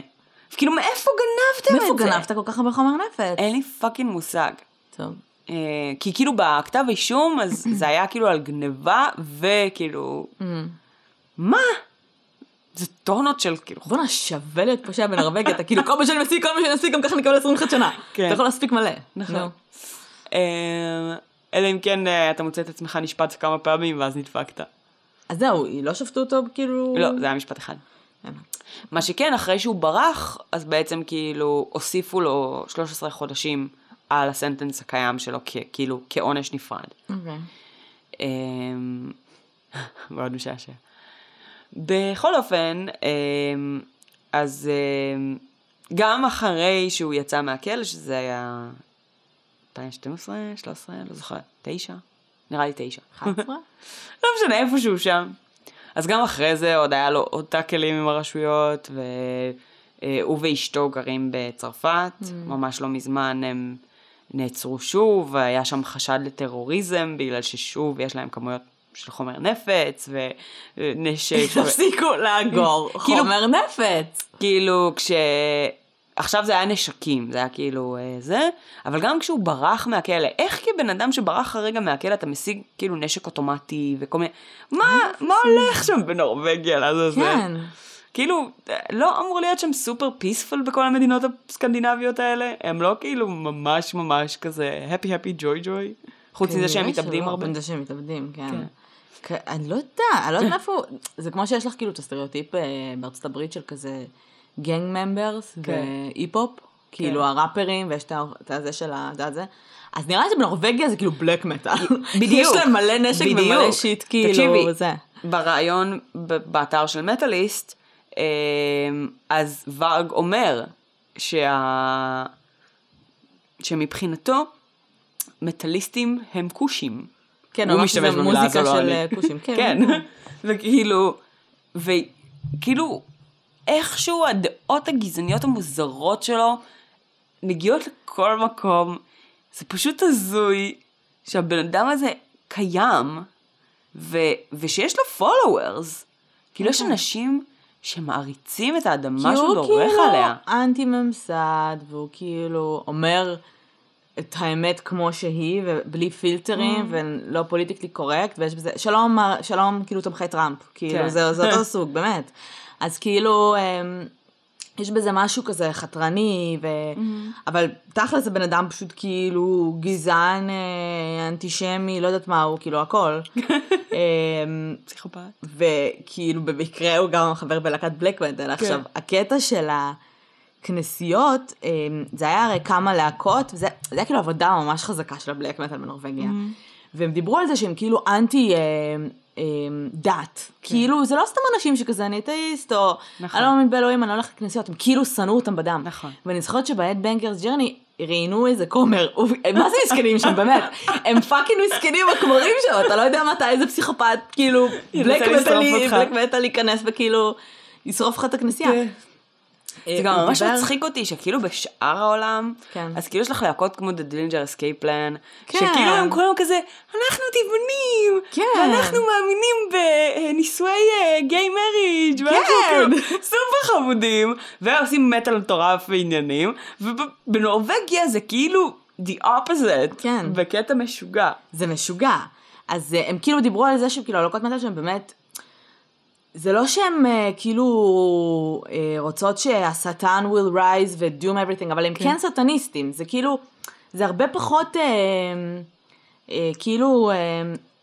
Speaker 1: כאילו, מאיפה גנבתם את זה?
Speaker 2: מאיפה גנבת כל כך הרבה חומר נפץ?
Speaker 1: אין לי fucking מושג.
Speaker 2: טוב.
Speaker 1: אה, כי כאילו בכתב אישום, אז זה היה כאילו על גניבה, וכאילו, מה? זה טונות של כאילו,
Speaker 2: בואנה שווה להיות פושע בנורווגיה, אתה כאילו כל מה שאני משיג, כל מה שאני משיג, גם ככה אני אקבל 21 שנה.
Speaker 1: כן.
Speaker 2: אתה יכול להספיק מלא.
Speaker 1: נכון. אה, אלא אם כן אה, אתה מוצא את עצמך נשפט כמה פעמים ואז נדפקת.
Speaker 2: אז זהו, לא שפטו אותו כאילו...
Speaker 1: לא, זה היה משפט אחד.
Speaker 2: הבנתי.
Speaker 1: מה שכן, אחרי שהוא ברח, אז בעצם כאילו הוסיפו לו 13 חודשים על הסנטנס הקיים שלו, כ- כאילו כעונש נפרד.
Speaker 2: אוקיי.
Speaker 1: אמ, מאוד משעשע. בכל אופן, אמ, אז אמ, גם אחרי שהוא יצא מהכלא, שזה היה 2012, 13, לא זוכרת, 9? נראה לי 9.
Speaker 2: 11?
Speaker 1: לא משנה, איפשהו שם. אז גם אחרי זה עוד היה לו עוד טאקלים עם הרשויות, והוא ואשתו גרים בצרפת, ממש לא מזמן הם נעצרו שוב, והיה שם חשד לטרוריזם, בגלל ששוב יש להם כמויות של חומר נפץ ונשק. ו-
Speaker 2: תפסיקו לאגור
Speaker 1: כאילו-
Speaker 2: חומר נפץ.
Speaker 1: כאילו כש... עכשיו זה היה נשקים, זה היה כאילו אה, זה, אבל גם כשהוא ברח מהכלא, איך כבן אדם שברח הרגע מהכלא אתה משיג כאילו נשק אוטומטי וכל מיני... מה, מה הולך שם בנורבגיה לעזאזל?
Speaker 2: כן.
Speaker 1: כאילו, אה, לא אמור להיות שם סופר פיספול בכל המדינות הסקנדינביות האלה? הם לא כאילו ממש ממש כזה happy happy joy joy? חוץ מזה שהם מתאבדים הרבה?
Speaker 2: מזה שהם מתאבדים, כן.
Speaker 1: כן.
Speaker 2: אני לא יודעת, אני לא יודעת מאיפה, זה כמו שיש לך כאילו את הסטריאוטיפ אה, בארצות הברית של כזה gang members
Speaker 1: כן.
Speaker 2: והיפ-הופ, כאילו הראפרים ויש את הזה של ה... את זה. אז נראה לי שבנורווגיה זה כאילו black metal.
Speaker 1: בדיוק.
Speaker 2: יש להם מלא נשק ומלא. shit, כאילו,
Speaker 1: תקשיבי,
Speaker 2: זה.
Speaker 1: בריאיון באתר של מטאליסט, אמ, אז וורג אומר שה... שמבחינתו מטאליסטים הם כושים.
Speaker 2: כן,
Speaker 1: הוא משתמש במילה הזו, לא אני.
Speaker 2: אה, כושים, כן.
Speaker 1: כן, וכאילו, וכאילו, איכשהו הדעות הגזעניות המוזרות שלו מגיעות לכל מקום. זה פשוט הזוי שהבן אדם הזה קיים, ו, ושיש לו followers. כאילו יש אנשים שמעריצים את האדמה
Speaker 2: כי
Speaker 1: שהוא
Speaker 2: הוא
Speaker 1: דורך
Speaker 2: כאילו
Speaker 1: עליה.
Speaker 2: אנטי ממסד, והוא כאילו אומר את האמת כמו שהיא, ובלי פילטרים,
Speaker 1: Mm.
Speaker 2: ולא politically correct, ויש בזה, שלום, שלום כאילו תומכי טראמפ, כאילו
Speaker 1: כן.
Speaker 2: זה, זה אותו סוג, באמת. אז כאילו, אמ, יש בזה משהו כזה חתרני, ו...
Speaker 1: Mm-hmm.
Speaker 2: אבל תכל'ס זה בן אדם פשוט כאילו גזען, אה, אנטישמי, לא יודעת מה הוא, כאילו הכל. אמ,
Speaker 1: פסיכופת.
Speaker 2: וכאילו במקרה הוא גם חבר בלהקת black metal. עכשיו, הקטע של הכנסיות, אמ, זה היה הרי כמה להקות, זה, זה היה כאילו עבודה ממש חזקה של ה black metal בנורווגיה. והם דיברו על זה שהם כאילו אנטי אמ, אמ, דת. כאילו, זה לא סתם אנשים שכזה אני אתאיסט, או
Speaker 1: נכון.
Speaker 2: אני לא מאמין באלוהים, אני לא הולך לכנסיות, הם כאילו שנאו אותם בדם.
Speaker 1: נכון.
Speaker 2: ואני זוכרת שבעת Banger's Journey, ראיינו איזה כומר, מה זה מסכנים שם, באמת? הם fucking מסכנים הכמרים שם, אתה לא יודע מתי איזה פסיכופת, כאילו, black metal להיכנס וכאילו, ישרוף לך את הכנסייה. אה,
Speaker 1: זה גם ממש
Speaker 2: דיבר-
Speaker 1: מצחיק אותי שכאילו בשאר העולם,
Speaker 2: כן.
Speaker 1: אז כאילו יש לך להקות כמו The Dillinger Escape Plan,
Speaker 2: כן.
Speaker 1: שכאילו הם כולם כזה, אנחנו טבעונים,
Speaker 2: כן.
Speaker 1: ואנחנו מאמינים בנישואי גיי מריג', ואנחנו
Speaker 2: כן.
Speaker 1: כאילו סופר חמודים, ועושים מטאל מטורף ועניינים, ובנורבגיה זה כאילו the opposite,
Speaker 2: כן.
Speaker 1: בקטע משוגע.
Speaker 2: זה משוגע. אז אה, הם כאילו דיברו על זה שהם כאילו הלוקות מטאל שהם באמת, זה לא שהם אה, כאילו אה, רוצות שהשטן will rise ו-doom everything, אבל הם כן. כן סטניסטים, זה כאילו, זה הרבה פחות אה, אה, כאילו, אה,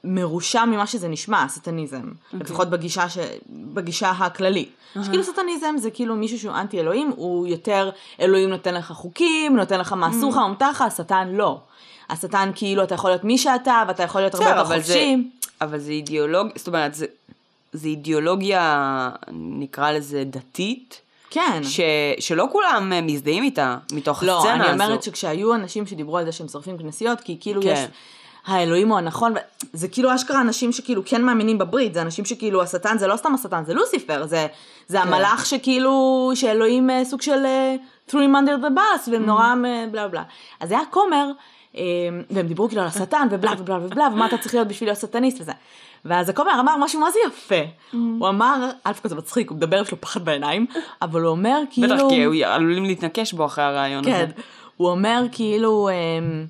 Speaker 2: מרושע ממה שזה נשמע, סטניזם.
Speaker 1: אוקיי.
Speaker 2: Okay. לפחות בגישה, ש... בגישה הכללית. Uh-huh. שכאילו סטניזם זה כאילו מישהו שהוא אנטי אלוהים, הוא יותר אלוהים נותן לך חוקים, נותן לך מה אסור לך, מה מותר לך, השטן לא. השטן כאילו אתה יכול להיות מי שאתה, ואתה יכול להיות הרבה יותר חופשי.
Speaker 1: אבל זה אידיאולוגיה, זאת אומרת, זה, זה אידיאולוגיה, נקרא לזה דתית,
Speaker 2: כן.
Speaker 1: ש, שלא כולם אה, מזדהים איתה, מתוך
Speaker 2: לא,
Speaker 1: הסצנה
Speaker 2: אני
Speaker 1: הזו.
Speaker 2: אומרת שכשהיו אנשים שדיברו על זה שהם שורפים כנסיות, כי כאילו
Speaker 1: כן.
Speaker 2: יש, האלוהים הוא הנכון, זה כאילו אשכרה אנשים שכאילו כן מאמינים בברית, זה אנשים שכאילו השטן זה לא סתם השטן, זה לוסיפר, זה, זה
Speaker 1: כן.
Speaker 2: המלאך שכאילו, שאלוהים אה, סוג של אה, threw him under the bus,
Speaker 1: Mm.
Speaker 2: והם נורא אה, בלה בלה. אז היה כומר, והם דיברו כאילו על השטן, ובלה ובלה ובלה, ומה אתה צריך להיות בשביל להיות סטניסט וזה. ואז הכומר אמר משהו מה זה יפה.
Speaker 1: Mm.
Speaker 2: הוא אמר, א' כל זה מצחיק, הוא מדבר, יש לו פחד בעיניים, אבל הוא אומר כאילו...
Speaker 1: בטח, כי הוא עלולים להתנקש בו אחרי הרעיון
Speaker 2: כן,
Speaker 1: הזה.
Speaker 2: הוא אומר כאילו, אמ,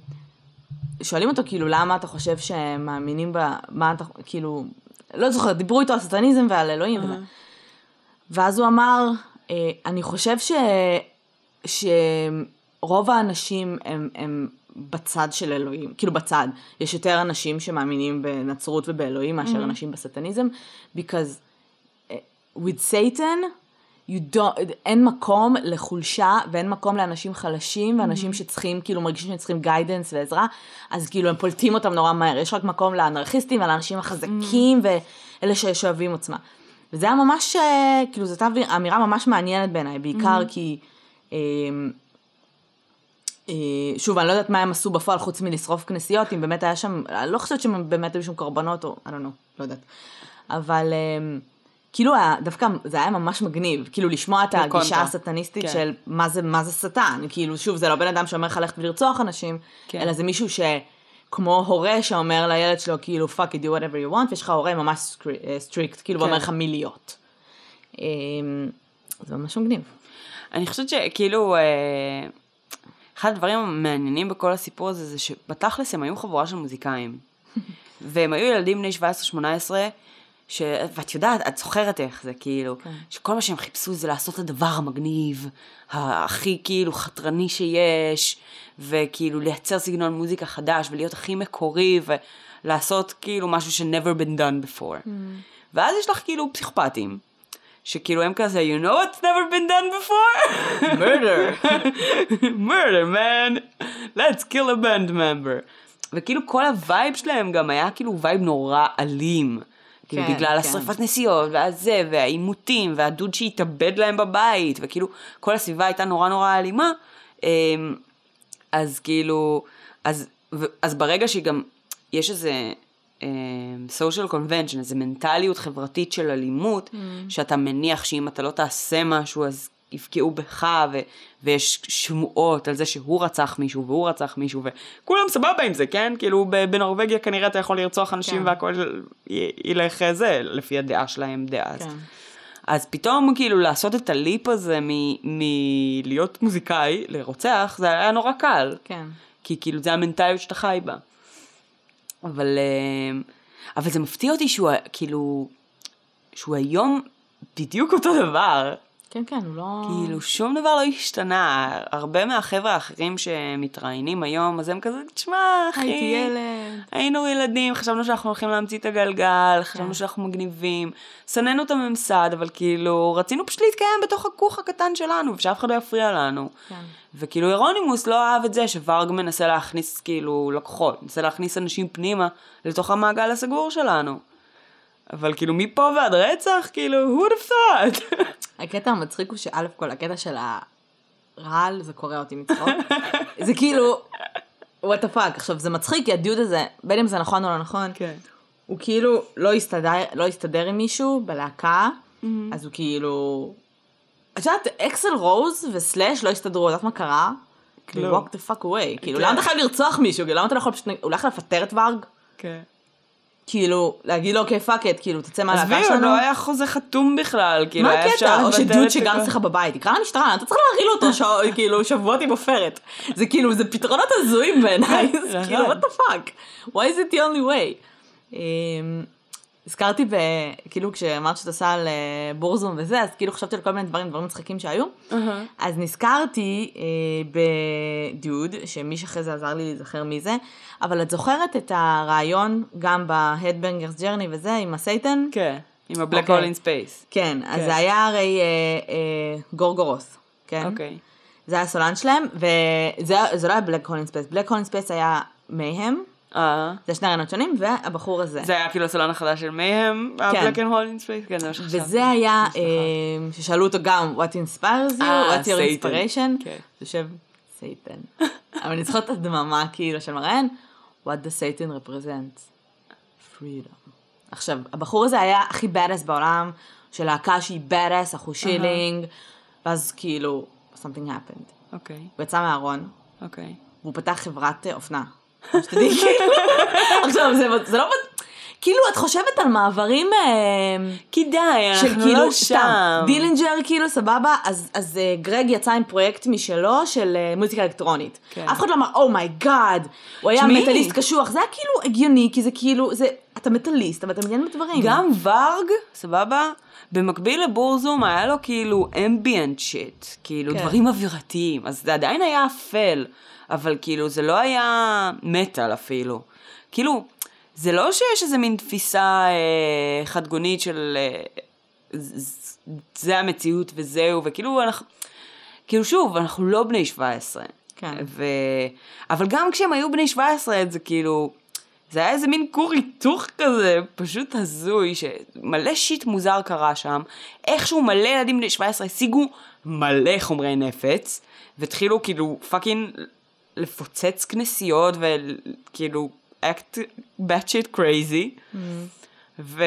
Speaker 2: שואלים אותו כאילו למה אתה חושב שהם מאמינים ב... מה אתה, כאילו, לא זוכר, דיברו איתו על סטניזם ועל אלוהים וזה. ואז הוא אמר, אה, אני חושב ש... שרוב האנשים הם, הם בצד של אלוהים, כאילו בצד. יש יותר אנשים שמאמינים בנצרות ובאלוהים מאשר אנשים בסאטניזם, because uh, with Satan, you don't, אין מקום לחולשה ואין מקום לאנשים חלשים ואנשים שצריכים, כאילו מרגישים שהם צריכים guidance ועזרה, אז כאילו הם פולטים אותם נורא מהר. יש רק מקום לאנרכיסטים ולאנשים החזקים ואלה ששואבים עוצמה. וזה היה ממש, אה, כאילו זאת הייתה אמירה ממש מעניינת בעיניי, בעיקר כי... אה, אה, שוב, אני לא יודעת מה הם עשו בפועל חוץ מלשרוף כנסיות, אם באמת היה שם, אני לא חושבת שהם באמת היו שם קורבנות, או, I don't know, לא יודעת. אבל אה, כאילו, דווקא זה היה ממש מגניב, כאילו לשמוע את. הגישה הסטניסטית
Speaker 1: כן.
Speaker 2: של מה זה, מה זה שטן, כאילו, שוב, זה לא בן אדם שאומר לך ללכת ולרצוח אנשים,
Speaker 1: כן.
Speaker 2: אלא זה מישהו ש... כמו הורה שאומר לילד שלו, כאילו, fuck it, do whatever you want, ויש לך הורה ממש strict, כאילו,
Speaker 1: כן.
Speaker 2: ואומר לך מי להיות. אה, זה ממש מגניב.
Speaker 1: אני חושבת שכאילו, אה, אחד הדברים המעניינים בכל הסיפור הזה, זה שבתכלס הם היו חבורה של מוזיקאים. והם היו ילדים בני 17-18, ש... ואת יודעת, את זוכרת איך זה, כאילו,
Speaker 2: כן.
Speaker 1: שכל מה שהם חיפשו זה לעשות את הדבר המגניב, הכי כאילו חתרני שיש, וכאילו לייצר סגנון מוזיקה חדש, ולהיות הכי מקורי, ולעשות כאילו משהו ש-never been done before. ואז יש לך כאילו פסיכופטים, שכאילו הם כזה, you know what's never been done before?
Speaker 2: Murder.
Speaker 1: murder man, let's kill a band member. וכאילו כל ה vibe שלהם גם היה כאילו vibe נורא אלים. כאילו
Speaker 2: כן,
Speaker 1: בגלל
Speaker 2: כן.
Speaker 1: השרפת כנסיות, והזה, והעימותים, והדוד שהתאבד להם בבית, וכאילו כל הסביבה הייתה נורא נורא אלימה. אמ, אז כאילו, אז, אז ברגע שגם יש איזה social convention, איזה מנטליות חברתית של אלימות,
Speaker 2: Mm.
Speaker 1: שאתה מניח שאם אתה לא תעשה משהו אז יפגעו בך, ו- ויש שמועות על זה שהוא רצח מישהו והוא רצח מישהו, וכולם סבבה עם זה, כן? כאילו בנורבגיה כנראה אתה יכול לרצוח אנשים
Speaker 2: כן.
Speaker 1: והכל י- ילך אה, זה, לפי הדעה שלהם דאז.
Speaker 2: כן.
Speaker 1: אז פתאום כאילו לעשות את הליפ הזה מ- מלהיות מוזיקאי לרוצח, זה היה נורא קל.
Speaker 2: כן.
Speaker 1: כי כאילו זה המנטליות שאתה חי בה. אבל, אה, אבל זה מפתיע אותי שהוא כאילו, שהוא היום בדיוק אותו דבר.
Speaker 2: כן, כן, הוא לא...
Speaker 1: כאילו שום דבר לא השתנה. הרבה מהחבר'ה האחרים שמתראיינים היום, אז הם כזה, תשמע אחי,
Speaker 2: הייתי ילד.
Speaker 1: היינו ילדים, חשבנו שאנחנו הולכים להמציא את הגלגל, חשבנו
Speaker 2: כן.
Speaker 1: שאנחנו מגניבים, שנאנו את הממסד, אבל כאילו רצינו פשוט להתקיים בתוך הכוך הקטן שלנו, ושאף אחד לא יפריע לנו.
Speaker 2: כן.
Speaker 1: וכאילו אירונימוס לא אהב את זה שוורג מנסה להכניס כאילו לקוחות, מנסה להכניס אנשים פנימה לתוך המעגל הסגור שלנו. אבל כאילו מפה ועד רצח, כאילו, who would have thought?
Speaker 2: הקטע המצחיק הוא שא' כל הקטע של הרעל, זה קורע אותי מצחוק. זה כאילו, what the fuck. עכשיו, זה מצחיק כי הדיוד הזה, בין אם זה נכון או לא נכון,
Speaker 1: כן.
Speaker 2: הוא כאילו לא הסתדר, לא הסתדר עם מישהו בלהקה, אז הוא כאילו... את יודעת, אקסל רוז וסלאש לא הסתדרו, את יודעת מה קרה? כאילו,
Speaker 1: כלום.
Speaker 2: walk the fuck away. כאילו. למה אתה חייב לרצוח מישהו? כאילו, למה אתה לא יכול פשוט... הוא הולך לפטר את ורג?
Speaker 1: כן.
Speaker 2: כאילו, להגיד לו, אוקיי, fuck it, כאילו, תצא מהלהקה
Speaker 1: עזבי,
Speaker 2: שלנו.
Speaker 1: עוד לא היה חוזה חתום בכלל, כאילו,
Speaker 2: מה
Speaker 1: היה אפשר
Speaker 2: הקטע? או שדוד שגר. אצלך בבית, תקרא למשטרה, אתה צריך להרעיל אותו כאילו שבועות עם עופרת. זה כאילו, זה פתרונות הזויים בעיניי,
Speaker 1: נכון.
Speaker 2: כאילו, what the fuck? Why is it the only way? הזכרתי, ב... כאילו כשאמרת שאת עושה על אה, בורזום וזה, אז כאילו חשבתי על כל מיני דברים, דברים מצחיקים שהיו. אז נזכרתי אה, בדוד, שמי שאחרי זה עזר לי להיזכר מי זה, אבל את זוכרת את הראיון גם ב-Headbangers Journey וזה, עם ה Satan?
Speaker 1: כן, עם ה-Black
Speaker 2: אוקיי.
Speaker 1: Hole in Space.
Speaker 2: כן, אז
Speaker 1: כן.
Speaker 2: זה היה הרי אה, אה, גורגורוס, כן?
Speaker 1: אוקיי.
Speaker 2: זה היה הסולן שלהם, וזה זה לא היה Black Hole in Space, Black Hole in Space היה מייהם,
Speaker 1: אה,
Speaker 2: זה שני ראיונות שונים, והבחור הזה.
Speaker 1: זה היה כאילו הסולן החדש של ה-Black and Hole in Space, כן, זה מה שחשבתי.
Speaker 2: וזה היה. אה, ששאלו אותו גם, what inspires you,
Speaker 1: אה,
Speaker 2: what's your
Speaker 1: Satan.
Speaker 2: inspiration,
Speaker 1: כן.
Speaker 2: יושב Satan. אבל אני זוכרת את הדממה כאילו של מראיין, what the Satan represents, freedom. עכשיו, הבחור הזה היה הכי badass בעולם, של להקה שהיא badass, אחו שילינג, ואז כאילו, something happened.
Speaker 1: אוקיי,
Speaker 2: הוא יצא מהארון,
Speaker 1: אוקיי.
Speaker 2: והוא פתח חברת אופנה. כאילו. עכשיו, זה, זה לא... כאילו, את חושבת על מעברים אה,
Speaker 1: כדאי,
Speaker 2: של
Speaker 1: אנחנו
Speaker 2: כאילו,
Speaker 1: לא שם.
Speaker 2: דילינג'ר כאילו סבבה, אז, אז אה, גרג יצא עם פרויקט משלו של אה, מוזיקה אלקטרונית.
Speaker 1: כן.
Speaker 2: אף אחד לא אמר, oh my god, הוא היה. מטאליסט קשוח, זה היה כאילו הגיוני, כי זה כאילו, זה, אתה מטאליסט, אבל אתה מעניין בדברים.
Speaker 1: גם ורג', סבבה? במקביל לבורזום היה לו כאילו אמביאנט שיט, כאילו
Speaker 2: כן.
Speaker 1: דברים אווירתיים, אז זה עדיין היה אפל, אבל כאילו זה לא היה מטאל אפילו. כאילו, זה לא שיש איזה מין תפיסה אה, חדגונית של אה, ז- ז- זה המציאות וזהו, וכאילו אנחנו, כאילו שוב, אנחנו לא בני 17.
Speaker 2: כן.
Speaker 1: ו... אבל גם כשהם היו בני 17 זה כאילו, זה היה איזה מין כור היתוך כזה, פשוט הזוי, שמלא שיט מוזר קרה שם. איכשהו מלא ילדים בני 17 השיגו מלא חומרי נפץ, והתחילו כאילו פאקינג לפוצץ כנסיות וכאילו act batshit crazy. ו...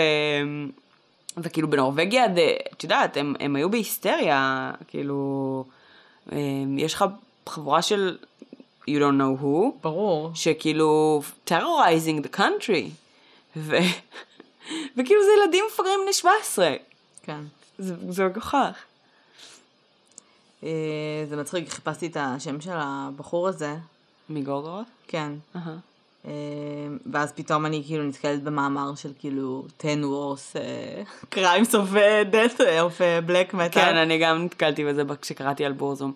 Speaker 1: וכאילו בנורבגיה, את יודעת, הם, הם היו בהיסטריה, כאילו, הם, יש לך חבורה של you don't know who,
Speaker 2: ברור.
Speaker 1: שכאילו terrorizing the country, ו... וכאילו זה ילדים מפגרים בני 17,
Speaker 2: כן.
Speaker 1: זה, זה מגוחך.
Speaker 2: אה, זה מצחיק, חיפשתי את השם של הבחור הזה,
Speaker 1: מגורגורות?
Speaker 2: כן.
Speaker 1: אהה.
Speaker 2: אה, ואז פתאום אני כאילו נתקלת במאמר של כאילו 10 wars אה, crimes of אה, death of אה, black metal.
Speaker 1: כן, אני גם נתקלתי בזה כשקראתי על בורזום.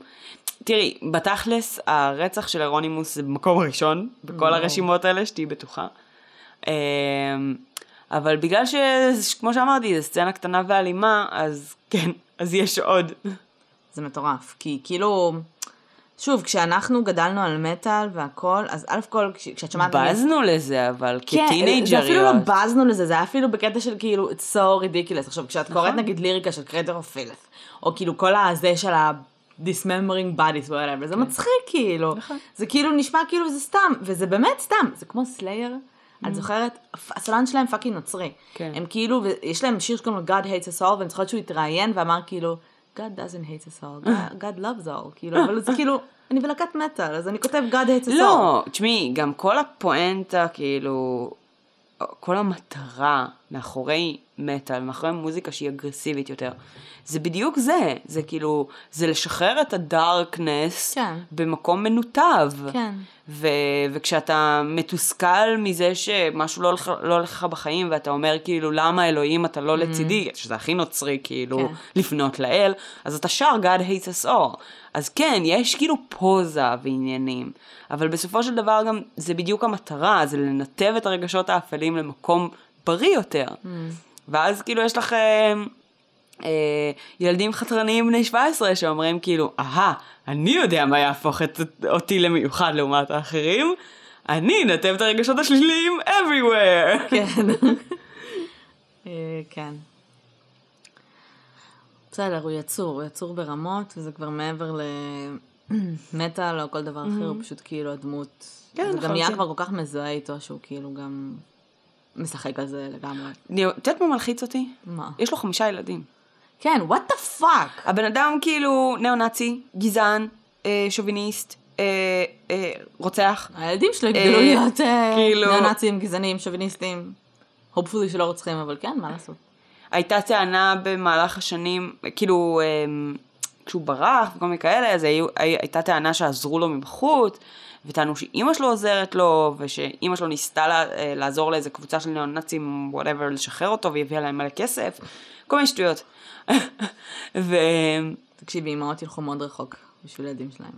Speaker 1: תראי, בתכלס, הרצח של אירונימוס זה במקום הראשון, בכל. הרשימות האלה, שתהיי בטוחה. אמ, אבל בגלל שכמו שאמרתי, זו סצנה קטנה ואלימה, אז כן, אז יש עוד.
Speaker 2: זה מטורף, כי כאילו, שוב, כשאנחנו גדלנו על מטאל והכל, אז א' כל, כש- כשאת שומעת...
Speaker 1: בזנו לזה, אבל
Speaker 2: כן,
Speaker 1: כטינג'ריות.
Speaker 2: זה אפילו לא בזנו לזה, זה היה אפילו בקטע של כאילו, it's so ridiculous. עכשיו, כשאת קוראת
Speaker 1: נכון.
Speaker 2: נגיד ליריקה של Cradle of Filth, או כאילו כל הזה של ה... dismembering bodies, whatever, זה מצחיק כאילו.
Speaker 1: כן. נכון.
Speaker 2: זה כאילו נשמע כאילו זה סתם, וזה באמת סתם, זה כמו סלייר. את זוכרת? הסולן שלהם fucking נוצרי.
Speaker 1: Mm. כן.
Speaker 2: הם כאילו, ויש להם שיר שקוראים לו God hates us all, ואני זוכרת שהוא התראיין ואמר כאילו, God doesn't hate us all, God- God loves all, כאילו, אבל זה כאילו, אני בלהקת מטאל, אז אני כותב God hates us all.
Speaker 1: לא, תשמעי, גם כל הפואנטה, כאילו, כל המטרה מאחורי מטאל, מאחורי מוזיקה שהיא אגרסיבית יותר, זה בדיוק זה, זה כאילו, זה לשחרר את ה darkness
Speaker 2: כן.
Speaker 1: במקום מנותב.
Speaker 2: כן.
Speaker 1: ו- וכשאתה מתוסכל מזה שמשהו לא הולך, לא הולך לך בחיים, ואתה אומר כאילו, למה אלוהים אתה לא לצידי, שזה הכי נוצרי כאילו,
Speaker 2: כן.
Speaker 1: לפנות לאל, אז אתה שר God hates us all. אז כן, יש כאילו פוזה ועניינים, אבל בסופו של דבר גם זה בדיוק המטרה, זה לנתב את הרגשות האפלים למקום בריא יותר. ואז כאילו יש לך... אה, אה, ילדים חתרניים בני 17 שאומרים כאילו, אהה, אני יודע מה יהפוך את, אותי למיוחד לעומת האחרים, אני אנתב את הרגשות השליליים everywhere.
Speaker 2: כן. אה, כן. בסדר, הוא יצור, הוא יצור ברמות, וזה כבר מעבר למטאל או כל דבר אחר, הוא פשוט כאילו הדמות.
Speaker 1: כן,
Speaker 2: זה גם
Speaker 1: לחלוטין.
Speaker 2: נהיה כבר כל כך מזוהה איתו, שהוא כאילו גם משחק על זה לגמרי.
Speaker 1: את יודעת מה מלחיץ אותי?
Speaker 2: מה?
Speaker 1: יש לו חמישה ילדים.
Speaker 2: כן, what the fuck?
Speaker 1: הבן אדם כאילו ניאו-נאצי, גזען, אה, שוביניסט, אה, אה, רוצח.
Speaker 2: הילדים שלו יגדלו
Speaker 1: אה,
Speaker 2: להיות אה,
Speaker 1: כאילו-
Speaker 2: ניאו-נאצים, גזענים, שוביניסטים. hopefully שלא רוצחים, אבל כן, מה לעשות?
Speaker 1: הייתה טענה במהלך השנים, כאילו, אמ, כשהוא ברח וכל מיני כאלה, אז היו, הי, הייתה טענה שעזרו לו מבחוץ, וטענו שאימא שלו עוזרת לו, ושאימא שלו ניסתה לה, אה, לעזור לאיזה קבוצה של ניאו-נאצים, וואטאבר, לשחרר אותו, והיא הביאה להם מלא כסף, כל מיני שטויות. ו...
Speaker 2: תקשיבי, אמהות ילכו מאוד רחוק בשביל הילדים שלהם.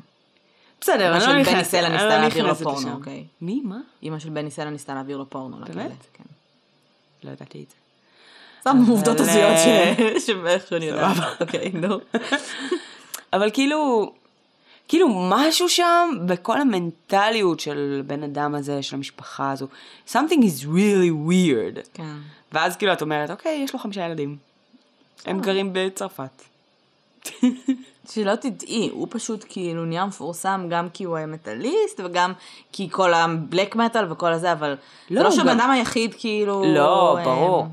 Speaker 1: בסדר, אני לא
Speaker 2: אמא של בני
Speaker 1: נכנסת,
Speaker 2: סלע ניסתה
Speaker 1: לא
Speaker 2: להעביר לו
Speaker 1: נכנסת
Speaker 2: פורנו. אוקיי?
Speaker 1: מי? מה?
Speaker 2: אמא של בני סלע ניסתה להעביר לו פורנו
Speaker 1: באמת?
Speaker 2: כן.
Speaker 1: לא ידעתי את זה.
Speaker 2: סתם עובדות הזויות
Speaker 1: אה,
Speaker 2: ש- שבאיכשהו אני יודעת. אוקיי, נו.
Speaker 1: אבל כאילו, כאילו משהו שם בכל המנטליות של בן אדם הזה, של המשפחה הזו, something is really weird.
Speaker 2: כן.
Speaker 1: ואז כאילו את אומרת, אוקיי, יש לו חמישה ילדים. הם גרים בצרפת.
Speaker 2: שלא תדעי, הוא פשוט כאילו נהיה מפורסם גם כי הוא היה מטאליסט וגם כי כל הבלק מטאל וכל הזה, אבל זה
Speaker 1: לא,
Speaker 2: לא
Speaker 1: הוא
Speaker 2: שהבן
Speaker 1: גם-
Speaker 2: אדם היחיד כאילו...
Speaker 1: לא,
Speaker 2: אה,
Speaker 1: ברור.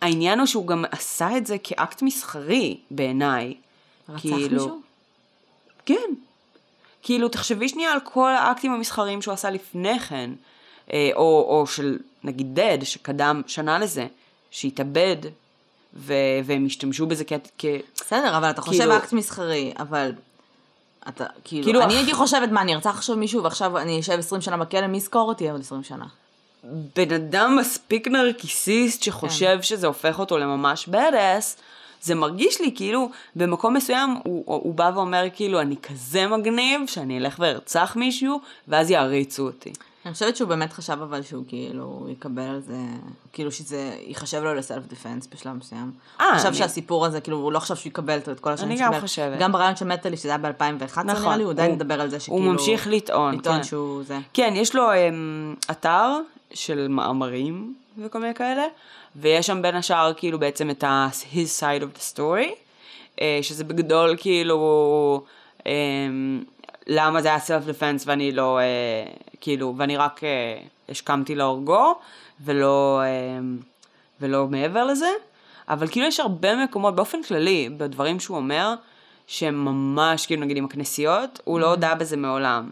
Speaker 1: העניין הוא שהוא גם עשה את זה כאקט מסחרי בעיניי.
Speaker 2: רצח
Speaker 1: כאילו-
Speaker 2: מישהו?
Speaker 1: כן. כאילו, תחשבי שנייה על כל האקטים המסחריים שהוא עשה לפני כן, אה, או, או של נגיד דד, שקדם שנה לזה, שהתאבד, ו- והם השתמשו בזה כ... כ...
Speaker 2: בסדר, אבל אתה חושב
Speaker 1: כאילו-
Speaker 2: אקט מסחרי, אבל... אתה, כאילו,
Speaker 1: כאילו,
Speaker 2: אני
Speaker 1: אח-
Speaker 2: הייתי חושבת, מה, אני ארצח עכשיו מישהו ועכשיו אני אשב 20 שנה בכלא, מי יזכור אותי עוד 20 שנה?
Speaker 1: בן אדם מספיק נרקיסיסט שחושב שזה הופך אותו לממש badass, זה מרגיש לי כאילו במקום מסוים הוא, הוא בא ואומר כאילו אני כזה מגניב שאני אלך וארצח מישהו ואז יעריצו אותי.
Speaker 2: אני חושבת שהוא באמת חשב אבל שהוא כאילו יקבל על זה, כאילו שזה ייחשב לו לסלף דיפנס בשלב מסוים.
Speaker 1: אה,
Speaker 2: הוא חשב
Speaker 1: אני-
Speaker 2: שהסיפור הזה, כאילו הוא לא חשב שהוא יקבל את כל השנים
Speaker 1: אני
Speaker 2: שהוא
Speaker 1: גם. חושבת.
Speaker 2: גם ברעיון של מטאלי, שזה היה ב-2011
Speaker 1: נכון,
Speaker 2: נראה לי, הוא עדיין מדבר על זה שכאילו...
Speaker 1: הוא ממשיך לטעון,
Speaker 2: לטעון
Speaker 1: כן.
Speaker 2: שהוא זה.
Speaker 1: כן, יש לו um, אתר של מאמרים וכל מיני כאלה, ויש שם בין השאר כאילו בעצם את ה- his side of the story, uh, שזה בגדול כאילו um, למה זה היה self defense ואני לא, uh, כאילו, ואני רק uh, השכמתי להורגו, ולא, um, ולא מעבר לזה, אבל כאילו יש הרבה מקומות באופן כללי, בדברים שהוא אומר, שהם ממש, כאילו נגיד עם הכנסיות, הוא לא הודה בזה מעולם.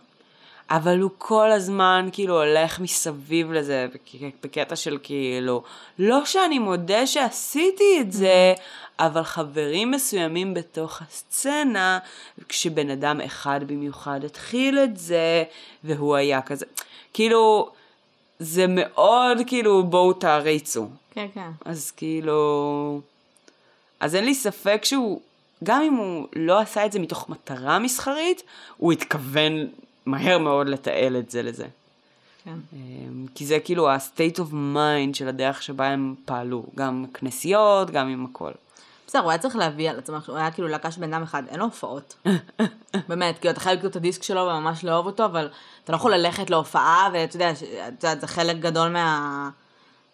Speaker 1: אבל הוא כל הזמן כאילו הולך מסביב לזה, בק- בקטע של כאילו, לא שאני מודה שעשיתי את זה, אבל חברים מסוימים בתוך הסצנה, כשבן אדם אחד במיוחד התחיל את זה, והוא היה כזה, כאילו, זה מאוד כאילו בואו תעריצו.
Speaker 2: כן, כן.
Speaker 1: אז כאילו... אז אין לי ספק שהוא, גם אם הוא לא עשה את זה מתוך מטרה מסחרית, הוא התכוון מהר מאוד לתעל את זה לזה.
Speaker 2: כן.
Speaker 1: אמ, כי זה כאילו ה-state of mind של הדרך שבה הם פעלו, גם כנסיות, גם עם הכל.
Speaker 2: בסדר, הוא היה צריך להביא על עצמו, הוא היה כאילו להקה של בן אדם אחד, אין לו הופעות. באמת, כאילו, אתה חייב לקנות את הדיסק שלו וממש לאהוב אותו, אבל אתה לא יכול ללכת להופעה, ואתה יודע, זה חלק גדול מה...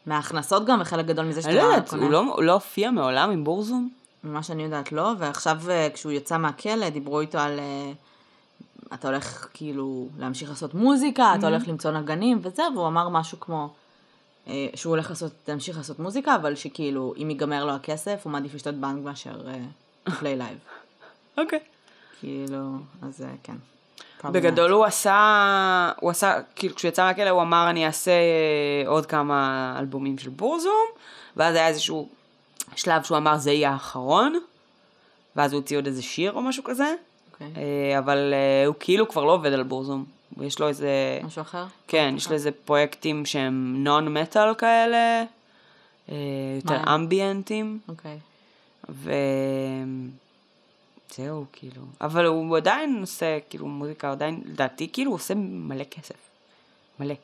Speaker 2: מההכנסות גם, וחלק גדול מזה שאתה
Speaker 1: אני לא יודעת,
Speaker 2: קונה.
Speaker 1: הוא לא, לא הופיע מעולם עם בורזום?
Speaker 2: ממה שאני יודעת לא, ועכשיו אה, כשהוא יצא מהכלא, דיברו איתו על... אה, אתה הולך כאילו להמשיך לעשות מוזיקה, אתה הולך למצוא נגנים וזה, והוא אמר משהו כמו אה, שהוא הולך לעשות, להמשיך לעשות מוזיקה, אבל שכאילו, אם ייגמר לו הכסף, הוא מעדיף לשדוד בנק מאשר play live.
Speaker 1: אוקיי.
Speaker 2: כאילו, אז אה, כן.
Speaker 1: בגדול הוא עשה, הוא עשה, כאילו כשהוא יצא מהכלא הוא אמר אני אעשה אה, עוד כמה אלבומים של בורזום, ואז היה איזשהו שלב שהוא אמר זה יהיה האחרון, ואז הוא הוציא עוד איזה שיר או משהו כזה,
Speaker 2: אוקיי.
Speaker 1: אה, אבל אה, הוא כאילו כבר לא עובד על בורזום, יש לו איזה,
Speaker 2: משהו אחר?
Speaker 1: כן, יש לו איזה פרויקטים שהם נון מטאל כאלה, אה, יותר? אמביאנטים,
Speaker 2: אוקיי.
Speaker 1: וזהו, כאילו. אבל הוא עדיין עושה, כאילו, מוזיקה, עדיין, לדעתי, כאילו, הוא עושה מלא כסף. מלא.